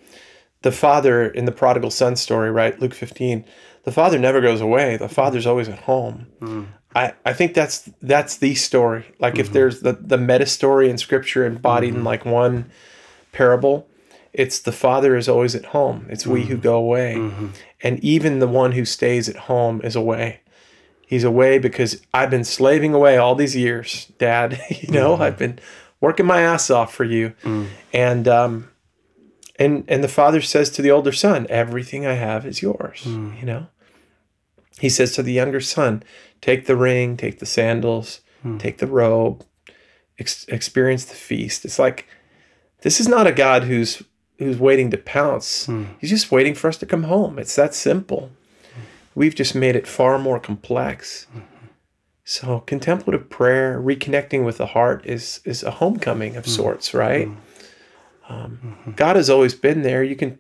the father in the prodigal son story, right? Luke 15, the father never goes away. The mm-hmm. father's always at home. I, I think that's that's the story. Like if there's the, the meta story in scripture embodied in like one parable, it's the father is always at home. It's we who mm-hmm. go away. Mm-hmm. And even the one who stays at home is away. He's away because I've been slaving away all these years, Dad. (laughs) you know, mm-hmm. I've been working my ass off for you. Mm. And um and and the father says to the older son, "Everything I have is yours." Mm. You know. He says to the younger son, "Take the ring, take the sandals, mm. take the robe, ex- experience the feast." It's like this is not a God who's who's waiting to pounce. Hmm. He's just waiting for us to come home. It's that simple. We've just made it far more complex. Mm-hmm. So contemplative prayer, reconnecting with the heart is is a homecoming of hmm. sorts, right? Hmm. Um, mm-hmm. God has always been there. You can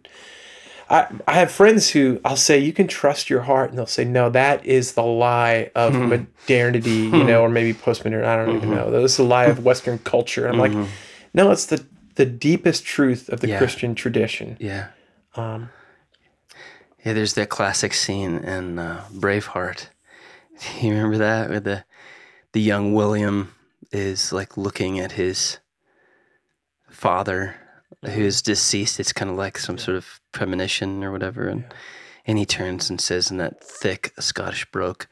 I, I have friends who I'll say you can trust your heart, and they'll say no, that is the lie of modernity, you know, or maybe postmodern. I don't even mm-hmm. know. This is the lie of Western culture. And I'm like, no, it's the the deepest truth of the Yeah. Christian tradition. Yeah. Um, Yeah, there's that classic scene in uh, Braveheart. (laughs) You remember that where the the young William is like looking at his father who's deceased. It's kind of like some sort of premonition or whatever, and and he turns and says in that thick Scottish brogue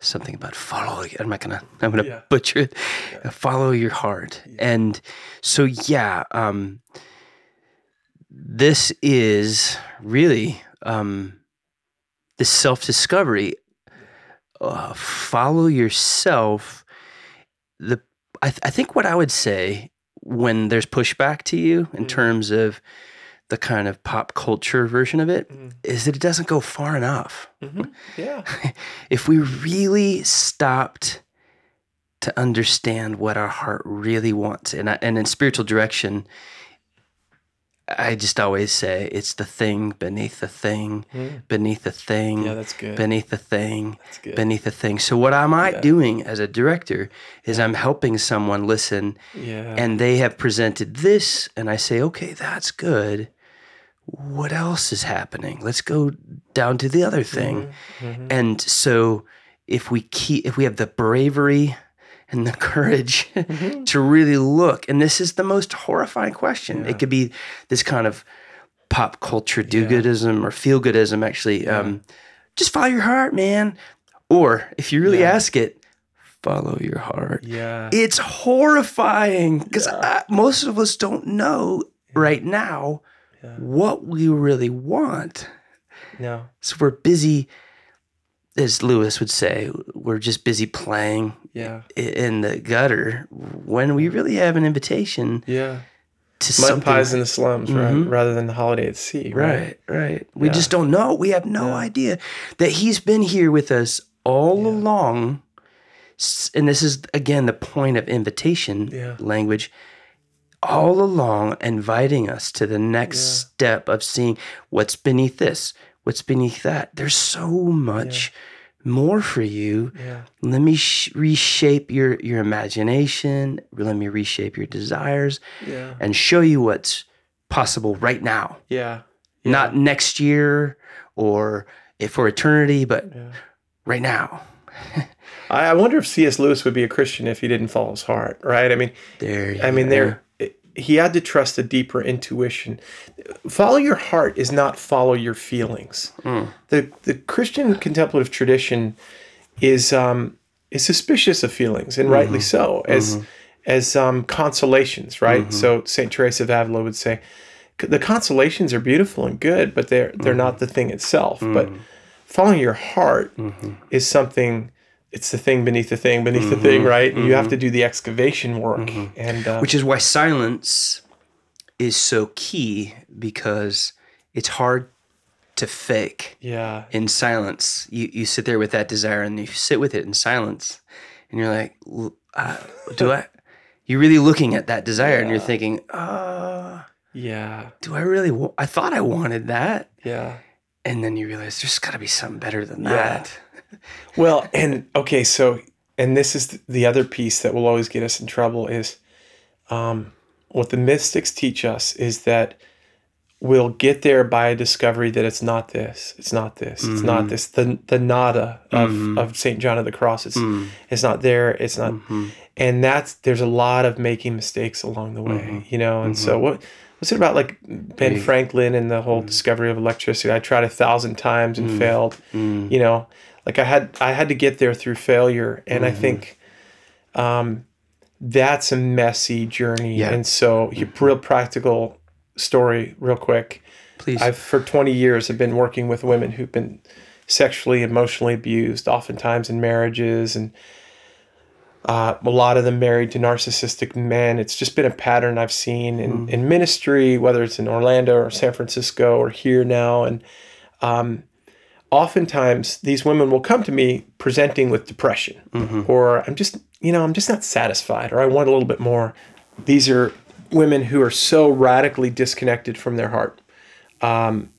something about follow. I'm not gonna. I'm gonna Yeah. butcher it. Follow your heart, and so yeah. Um, this is really um, this self discovery. Uh, follow yourself. The I, th- I think what I would say when there's pushback to you in terms of the kind of pop culture version of it mm-hmm. is that it doesn't go far enough. Mm-hmm. yeah. (laughs) If we really stopped to understand what our heart really wants, and I, and in spiritual direction, I just always say it's the thing beneath the thing, mm-hmm. beneath the thing, Yeah, that's good. beneath the thing, That's good. beneath the thing. So what am I doing as a director is I'm helping someone listen Yeah. and they have presented this and I say, "Okay, that's good. What else is happening? Let's go down to the other thing." Mm-hmm. And so if we keep if we have the bravery and the (laughs) courage Mm-hmm. to really look, and this is the most horrifying question. It could be this kind of pop culture do-goodism or feel-goodism actually. Um, just follow your heart, man. Or if you really ask it, follow your heart. yeah. It's horrifying because most of us don't know right now what we really want. no. So we're busy, as Lewis would say, we're just busy playing Yeah. in the gutter when we really have an invitation Yeah. to Mud something. pies in the slums, right? Mm-hmm. Rather than the holiday at sea, right? Right, right. We just don't know. We have no idea that he's been here with us all along. And this is again the point of invitation Yeah. language. All along, inviting us to the next step of seeing what's beneath this. what's beneath that? There's so much more for you. Yeah. Let me sh- reshape your your imagination. Let me reshape your desires Yeah. and show you what's possible right now. Yeah. Not next year or if for eternity, but Yeah. right now. (laughs) I I wonder if C.S. Lewis would be a Christian if he didn't follow his heart, right? I mean, There. I mean, there he had to trust a deeper intuition. Follow your heart is not follow your feelings. Mm. The the Christian contemplative tradition is um, is suspicious of feelings, and rightly so, as as um, consolations, right? So Saint Teresa of Avila would say, the consolations are beautiful and good, but they're they're not the thing itself. But following your heart is something. It's the thing beneath the thing beneath the thing, right? You have to do the excavation work, and uh, Which is why silence is so key because it's hard to fake. yeah, in silence. You you sit there with that desire and you sit with it in silence, and you're like, uh, do I? (laughs) You're really looking at that desire and you're thinking, uh, yeah, do I really? Wa- I thought I wanted that, yeah. and then you realize there's got to be something better than Yeah. that. Well, and okay, so and this is the other piece that will always get us in trouble is um, what the mystics teach us is that we'll get there by a discovery that it's not this, it's not this, it's not mm-hmm. this. The the nada of, mm-hmm. of Saint John of the Cross, it's mm. it's not there, it's not, mm-hmm. And that's there's a lot of making mistakes along the way, mm-hmm. you know. And so mm-hmm. what what's it about like Ben Franklin and the whole mm. discovery of electricity? I tried a thousand times and mm. failed, mm. you know. Like I had I had to get there through failure, and I mm-hmm. think um, that's a messy journey. Yeah. And so, you real practical story, real quick. Please, I've for 20 years have been working with women who've been sexually, emotionally abused, oftentimes in marriages, and uh, a lot of them married to narcissistic men. It's just been a pattern I've seen in, in ministry, whether it's in Orlando or San Francisco or here now. And um, oftentimes these women will come to me presenting with depression, or I'm just, you know, I'm just not satisfied, or I want a little bit more. These are women who are so radically disconnected from their heart. Um,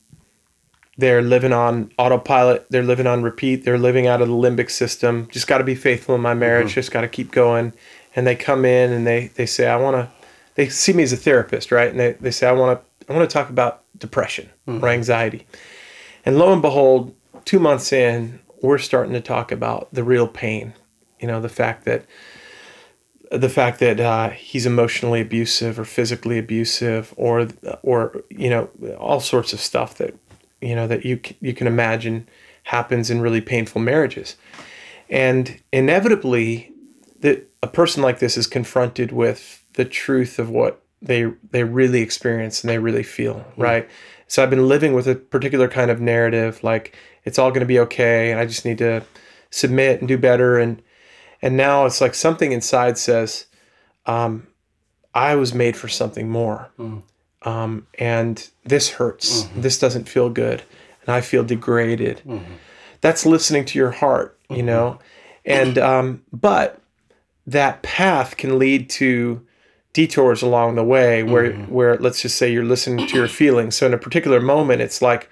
they're living on autopilot. They're living on repeat. They're living out of the limbic system. Just got to be faithful in my marriage. Just got to keep going. And they come in and they they say, I want to. They see me as a therapist, right? And they, they say, I want to I want to talk about depression or anxiety. And lo and behold, two months in, we're starting to talk about the real pain. You know, the fact that the fact that uh, he's emotionally abusive or physically abusive or or you know all sorts of stuff that you know that you you can imagine happens in really painful marriages. And inevitably that a person like this is confronted with the truth of what they they really experience and they really feel right? So i've been living with a particular kind of narrative like it's all going to be okay and i just need to submit and do better. And and now it's like something inside says um, i was made for something more um, and this hurts. This doesn't feel good. And i feel degraded. That's listening to your heart you know? And um, but that path can lead to detours along the way where where let's just say you're listening to your feelings. So in a particular moment it's like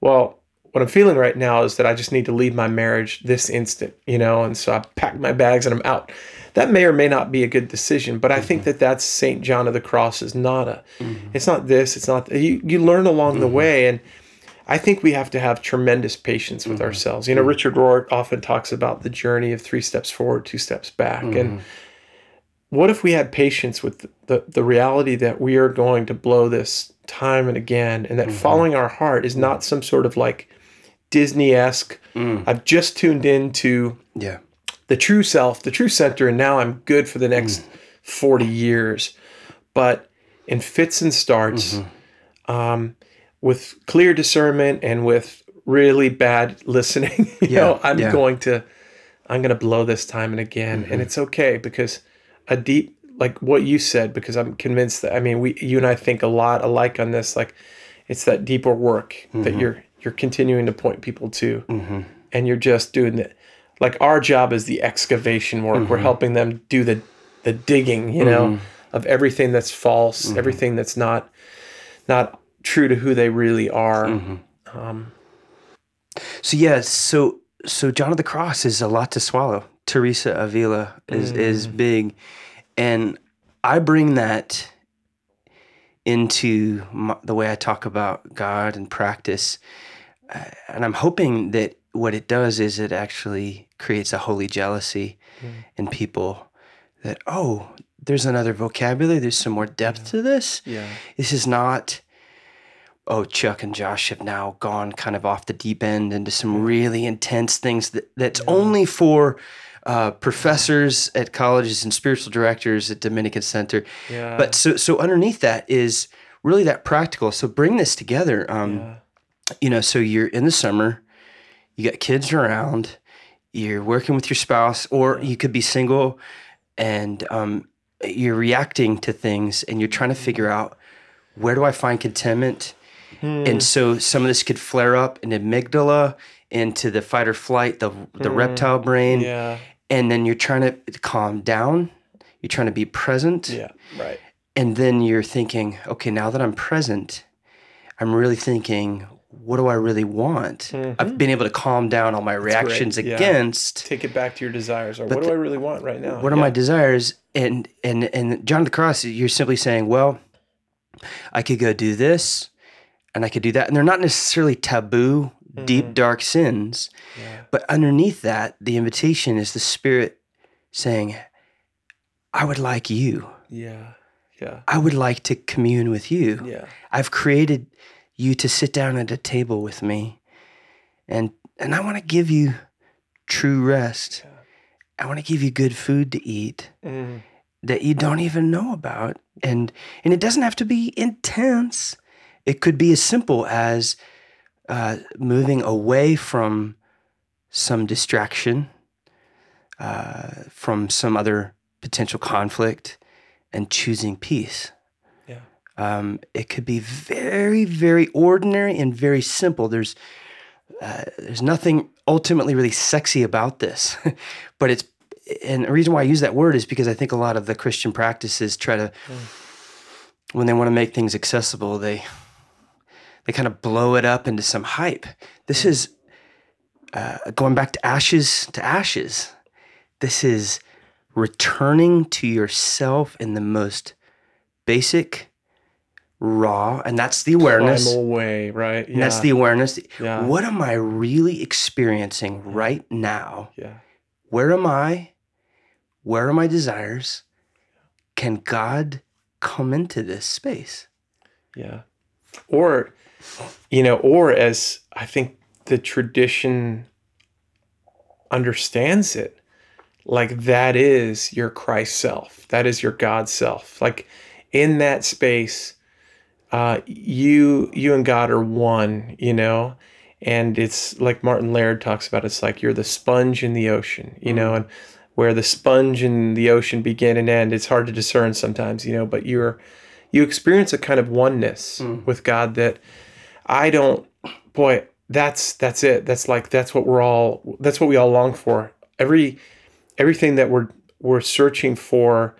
well what i'm feeling right now is that i just need to leave my marriage this instant you know? And so i pack my bags and i'm out. That may or may not be a good decision but i think mm-hmm. that that's saint john of the cross's nada mm-hmm. it's not this it's not you, you learn along the mm-hmm. way. And I think we have to have tremendous patience with ourselves. You know, Richard Rohr often talks about the journey of three steps forward, two steps back. And what if we had patience with the, the reality that we are going to blow this time and again, and that following our heart is not some sort of like Disney esque, mm. I've just tuned into yeah, the true self, the true center, and now I'm good for the next mm. 40 years. But in fits and starts, mm-hmm. um, with clear discernment and with really bad (laughs) listening, you Yeah, know, I'm yeah. going to, I'm going to blow this time and again. And mm-hmm. it's okay because a deep, like what you said, because I'm convinced that, I mean, we, you and I think a lot alike on this, like it's that deeper work that mm-hmm. you're, you're continuing to point people to mm-hmm. and you're just doing it. Like our job is the excavation work. We're mm-hmm. helping them do the, the digging, you know, mm-hmm. of everything that's false, everything that's not, not true to who they really are. Um, So yeah, so so John of the Cross is a lot to swallow. Teresa Avila is is mm. big, and I bring that into my, the way I talk about God and practice, and I'm hoping that what it does is it actually creates a holy jealousy in people that oh there's another vocabulary there's some more depth to this. Yeah. this is not oh chuck and josh have now gone kind of off the deep end into some really intense things that, that's only for uh, professors at colleges and spiritual directors at dominican center. Yeah. but so so underneath that is really that practical. So bring this together um, yeah. You know, so you're in the summer, you got kids around, you're working with your spouse, or you could be single and um, you're reacting to things and you're trying to figure mm. out where do I find contentment? And hmm. so some of this could flare up in amygdala into the fight or flight, the, the hmm. reptile brain. yeah. And then you're trying to calm down, you're trying to be present. Yeah. Right. And then you're thinking, okay, now that I'm present, I'm really thinking, what do I really want? I've been able to calm down all my reactions Mm-hmm. yeah. against Take it back to your desires. Or what do I really want right now? what are my desires. And and and John of the Cross, you're simply saying, well, I could go do this, and I could do that, and they're not necessarily taboo, deep dark sins, Yeah. but underneath that, the invitation is the Spirit saying, I would like you. Yeah. Yeah. I would like to commune with you. Yeah. I've created you to sit down at a table with me and and I want to give you true rest. I want to give you good food to eat Mm. that you don't even know about. And and it doesn't have to be intense. It could be as simple as uh, moving away from some distraction, uh, from some other potential conflict, and choosing peace. Um, it could be very, very ordinary and very simple. There's uh, there's nothing ultimately really sexy about this, (laughs) but it's and the reason why I use that word is because I think a lot of the Christian practices try to when they want to make things accessible, they they kind of blow it up into some hype. This is uh, going back to ashes to ashes. This is returning to yourself in the most basic, raw, and that's the awareness. Primal way, right? Yeah. And that's the awareness. Yeah. What am I really experiencing right now? yeah. Where am I? Where are my desires? Can God come into this space? Yeah. Or, you know, or as I think the tradition understands it, like that is your Christ self. That is your God self. Like in that space, uh, you you and God are one, you know? And it's like Martin Laird talks about, it's like you're the sponge in the ocean, you know, and where the sponge and the ocean begin and end, it's hard to discern sometimes, you know, but you're you experience a kind of oneness with God that I don't boy, that's that's it. That's like that's what we're all that's what we all long for. Every everything that we're we're searching for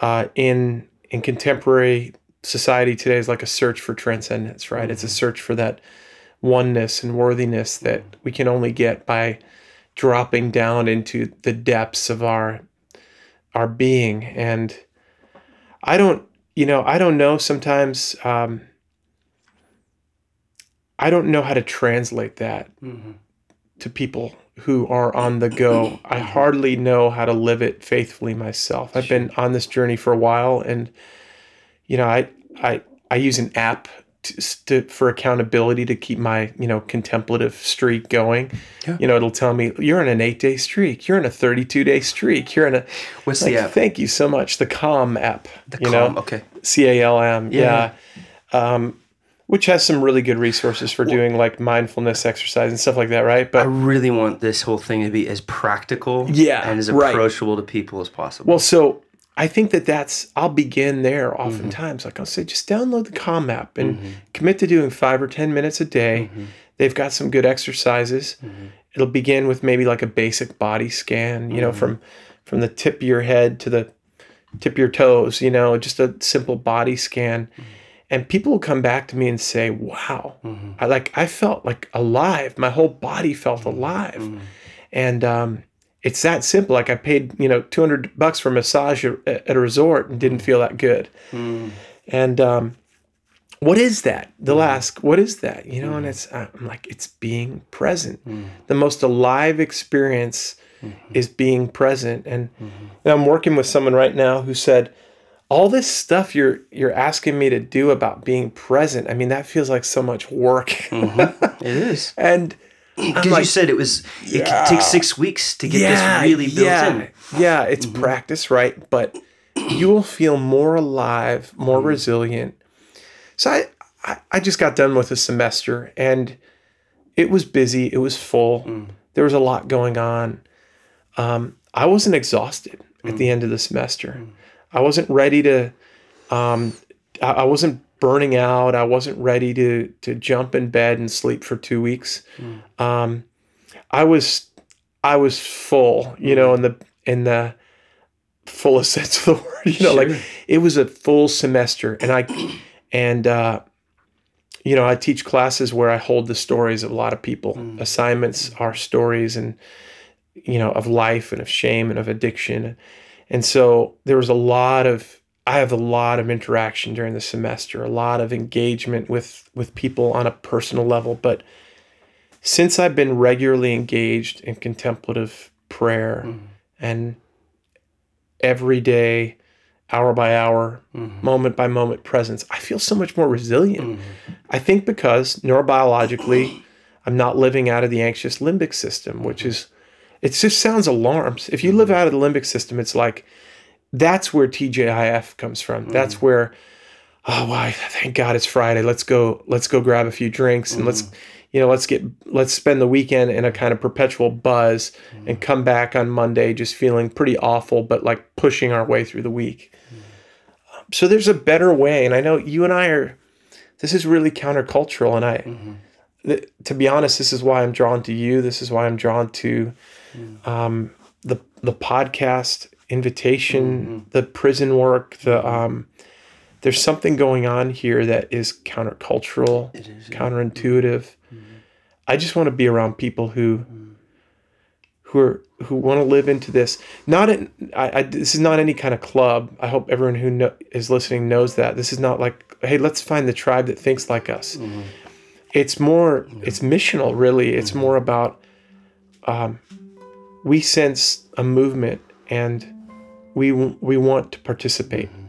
uh, in in contemporary society today is like a search for transcendence, right? It's a mm-hmm. search for that oneness and worthiness that mm-hmm. we can only get by dropping down into the depths of our our being. And i don't you know i don't know sometimes um i don't know how to translate that mm-hmm. to people who are on the go. (clears throat) I hardly know how to live it faithfully myself. I've been on this journey for a while and you know i i i use an app to, to, for accountability to keep my you know contemplative streak going Yeah. you know it'll tell me you're in an eight day streak you're in a 32 day streak you're in a What's like, the app? thank you so much the calm app The you calm. know Okay. c-a-l-m Yeah. yeah, Um, which has some really good resources for doing like mindfulness exercise and stuff like that right But I really want this whole thing to be as practical Yeah, and as right. approachable to people as possible. Well, so I think that that's I'll begin there Mm-hmm. oftentimes. Like I'll say, just download the Calm app and commit to doing five or ten minutes a day. Mm-hmm. They've got some good exercises. It'll begin with maybe like a basic body scan, you Mm-hmm. know, from from the tip of your head to the tip of your toes, you know, just a simple body scan. Mm-hmm. and people will come back to me and say, "Wow, Mm-hmm. I like I felt like alive. My whole body felt Mm-hmm. alive." And um, it's that simple. Like I paid, you know, 200 bucks for a massage at, a resort and didn't feel that good. Mm-hmm. And um, what is that? They'll hmm. ask, what is that? You know, and hmm. it's, I'm like, it's being present. Hmm. The most alive experience is being present. And, and I'm working with someone right now who said, all this stuff you're you're asking me to do about being present. I mean, that feels like so much work. Mm-hmm. It is. (laughs) and Because like- you said it was, it could take six weeks to get this really built yeah, in. Mm-hmm. Yeah, it's practice, right? But you will feel more alive, more Mm-hmm. resilient. So I, I, I just got done with a semester and it was busy. It was full. Mm. There was a lot going on. Um, I wasn't exhausted at Mm. the end of the semester. I wasn't ready to. Um, I, I wasn't burning out. I wasn't ready to to jump in bed and sleep for two weeks. Mm. Um, I was I was full, you know, in the in the fullest (laughs) sense of the word. You know, Sure. like it was a full semester, and I and uh, you know I teach classes where I hold the stories of a lot of people. Assignments are stories, and you know of life and of shame and of addiction, and so there was a lot of I have a lot of interaction during the semester, a lot of engagement with with people on a personal level, but since I've been regularly engaged in contemplative prayer mm-hmm. and every day, hour by hour, mm-hmm. moment by moment presence, I feel so much more resilient. Mm-hmm. I think because neurobiologically, I'm not living out of the anxious limbic system, which is, it just sounds alarms. If you live out of the limbic system, it's like, that's where TGIF comes from. That's mm. where, oh, why? Thank God it's Friday. Let's go. Let's go grab a few drinks and let's, mm. you know, let's get let's spend the weekend in a kind of perpetual buzz and mm. come back on Monday just feeling pretty awful, but like pushing our way through the week. So there's a better way, and I know you and I are. This is really countercultural, and I, mm-hmm. th- to be honest, this is why I'm drawn to you. This is why I'm drawn to um, the the podcast invitation, mm-hmm. the prison work, the mm-hmm. um, there's something going on here that is countercultural, It is. counterintuitive. Mm-hmm. I just want to be around people who who are who want to live into this. Not in, I, I this is not any kind of club. I hope everyone who know, is listening knows that this is not like hey let's find the tribe that thinks like us. It's more it's missional really. It's more about um, we sense a movement and we we want to participate. Mm-hmm.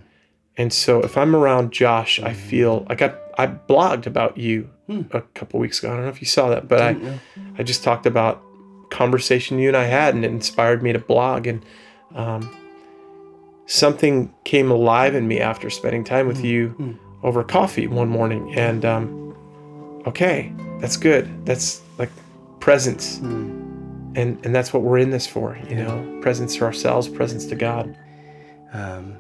And so if I'm around Josh, I mm-hmm. feel like I I blogged about you hmm. a couple weeks ago. I don't know if you saw that, but I I just talked about conversation you and I had, and it inspired me to blog. And um, something came alive in me after spending time with hmm. you hmm. over coffee one morning. And um, okay, that's good. That's like presence, and and that's what we're in this for. You know, presence to ourselves, presence to God. Um,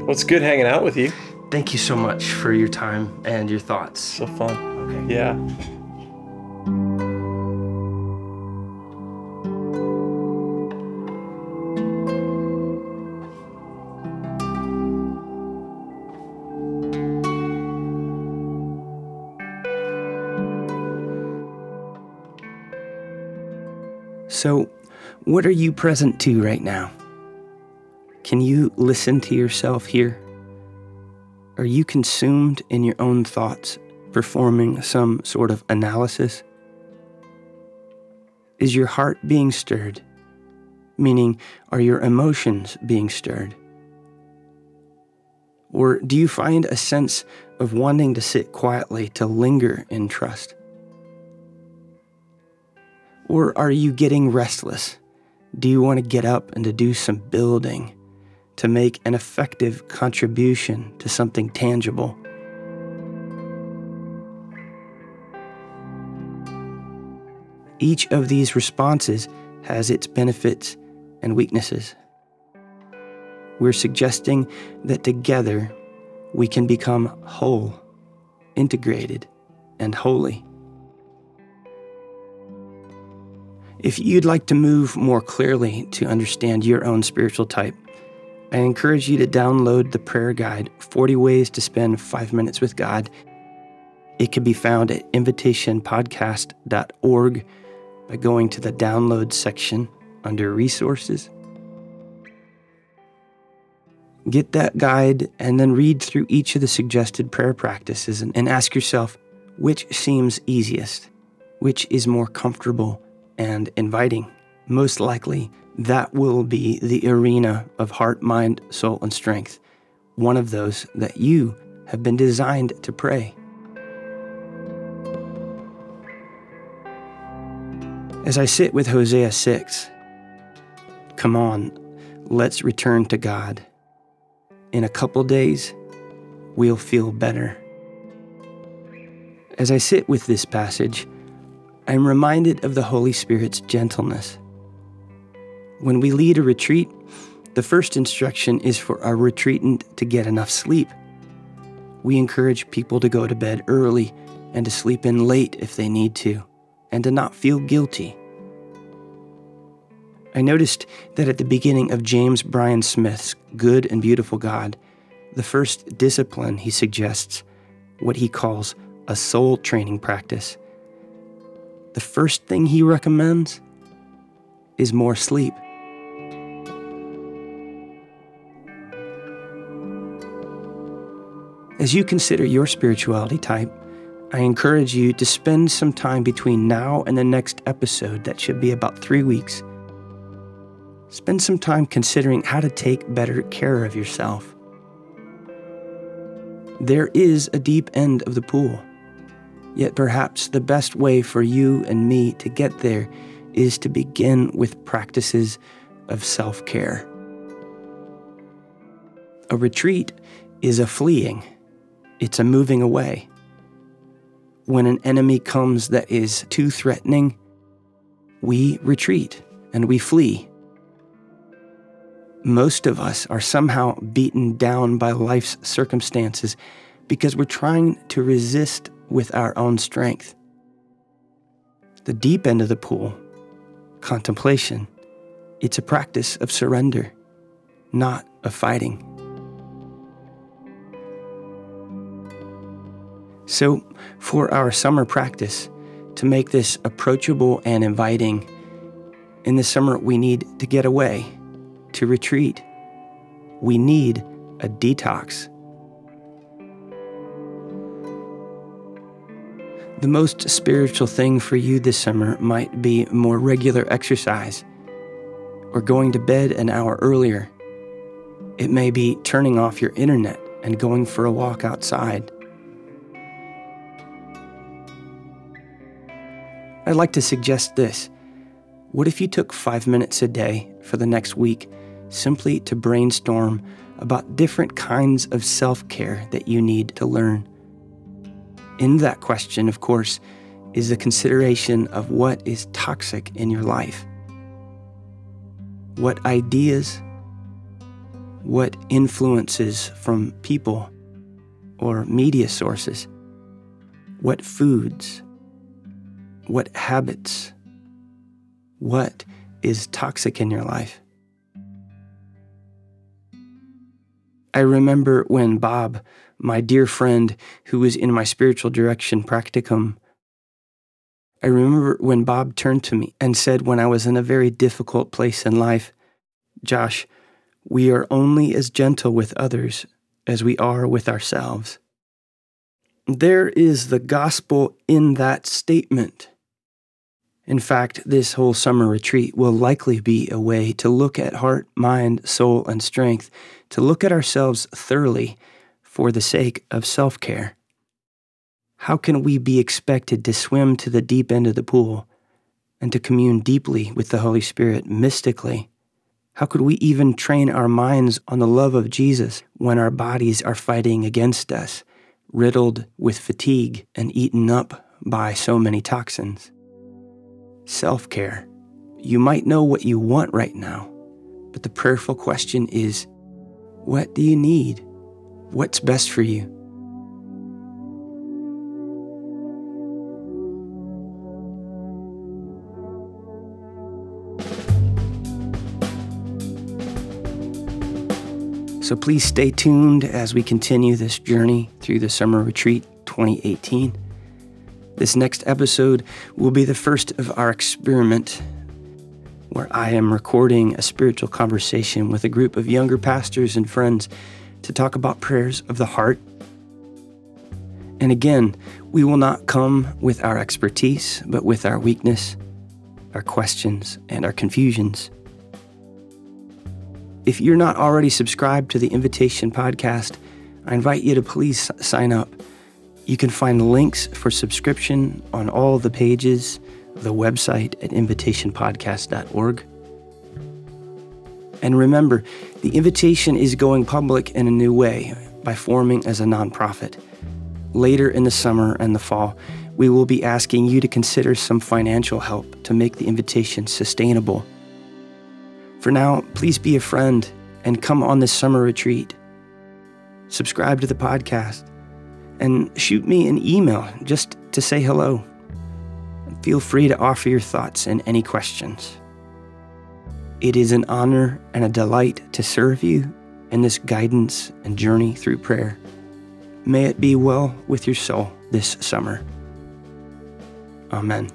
Well, it's good hanging out with you. thank you so much for your time and your thoughts. So fun. Okay. Yeah. So, what are you present to right now? Can you listen to yourself here? Are you consumed in your own thoughts, performing some sort of analysis? Is your heart being stirred? Meaning, are your emotions being stirred? Or do you find a sense of wanting to sit quietly, to linger in trust? Or are you getting restless? Do you want to get up and to do some building, to make an effective contribution to something tangible? Each of these responses has its benefits and weaknesses. We're suggesting that together we can become whole, integrated, and holy. If you'd like to move more clearly to understand your own spiritual type, I encourage you to download the prayer guide 40 Ways to Spend Five Minutes with God. It can be found at invitationpodcast.org by going to the download section under resources. Get that guide and then read through each of the suggested prayer practices and, and ask yourself which seems easiest, which is more comfortable and inviting. Most likely, that will be the arena of heart, mind, soul, and strength, one of those that you have been designed to pray. As I sit with Hosea 6, come on, let's return to God. In a couple days, we'll feel better. As I sit with this passage, I'm reminded of the Holy Spirit's gentleness when we lead a retreat, the first instruction is for our retreatant to get enough sleep. We encourage people to go to bed early and to sleep in late if they need to, and to not feel guilty. I noticed that at the beginning of James Bryan Smith's Good and Beautiful God, the first discipline he suggests, what he calls a soul training practice, the first thing he recommends is more sleep. As you consider your spirituality type, I encourage you to spend some time between now and the next episode, that should be about three weeks. Spend some time considering how to take better care of yourself. There is a deep end of the pool, yet perhaps the best way for you and me to get there is to begin with practices of self care. A retreat is a fleeing it's a moving away. When an enemy comes that is too threatening, we retreat and we flee. Most of us are somehow beaten down by life's circumstances because we're trying to resist with our own strength. The deep end of the pool, contemplation, it's a practice of surrender, not of fighting. So, for our summer practice, to make this approachable and inviting, in the summer we need to get away, to retreat. We need a detox. The most spiritual thing for you this summer might be more regular exercise or going to bed an hour earlier. It may be turning off your internet and going for a walk outside. I'd like to suggest this. What if you took five minutes a day for the next week simply to brainstorm about different kinds of self care that you need to learn? In that question, of course, is the consideration of what is toxic in your life. What ideas, what influences from people or media sources, what foods, what habits, what is toxic in your life. I remember when Bob, my dear friend who was in my spiritual direction practicum, I remember when Bob turned to me and said, when I was in a very difficult place in life, Josh, we are only as gentle with others as we are with ourselves. There is the gospel in that statement. In fact, this whole summer retreat will likely be a way to look at heart, mind, soul, and strength, to look at ourselves thoroughly for the sake of self care. How can we be expected to swim to the deep end of the pool and to commune deeply with the Holy Spirit mystically? How could we even train our minds on the love of Jesus when our bodies are fighting against us, riddled with fatigue and eaten up by so many toxins? self care. You might know what you want right now, but the prayerful question is what do you need? What's best for you? So please stay tuned as we continue this journey through the Summer Retreat 2018. This next episode will be the first of our experiment where I am recording a spiritual conversation with a group of younger pastors and friends to talk about prayers of the heart. And again, we will not come with our expertise, but with our weakness, our questions, and our confusions. If you're not already subscribed to the Invitation Podcast, I invite you to please sign up. You can find links for subscription on all the pages of the website at invitationpodcast.org. And remember, the invitation is going public in a new way by forming as a nonprofit. Later in the summer and the fall, we will be asking you to consider some financial help to make the invitation sustainable. For now, please be a friend and come on this summer retreat. Subscribe to the podcast and shoot me an email just to say hello. Feel free to offer your thoughts and any questions. It is an honor and a delight to serve you in this guidance and journey through prayer. May it be well with your soul this summer. Amen.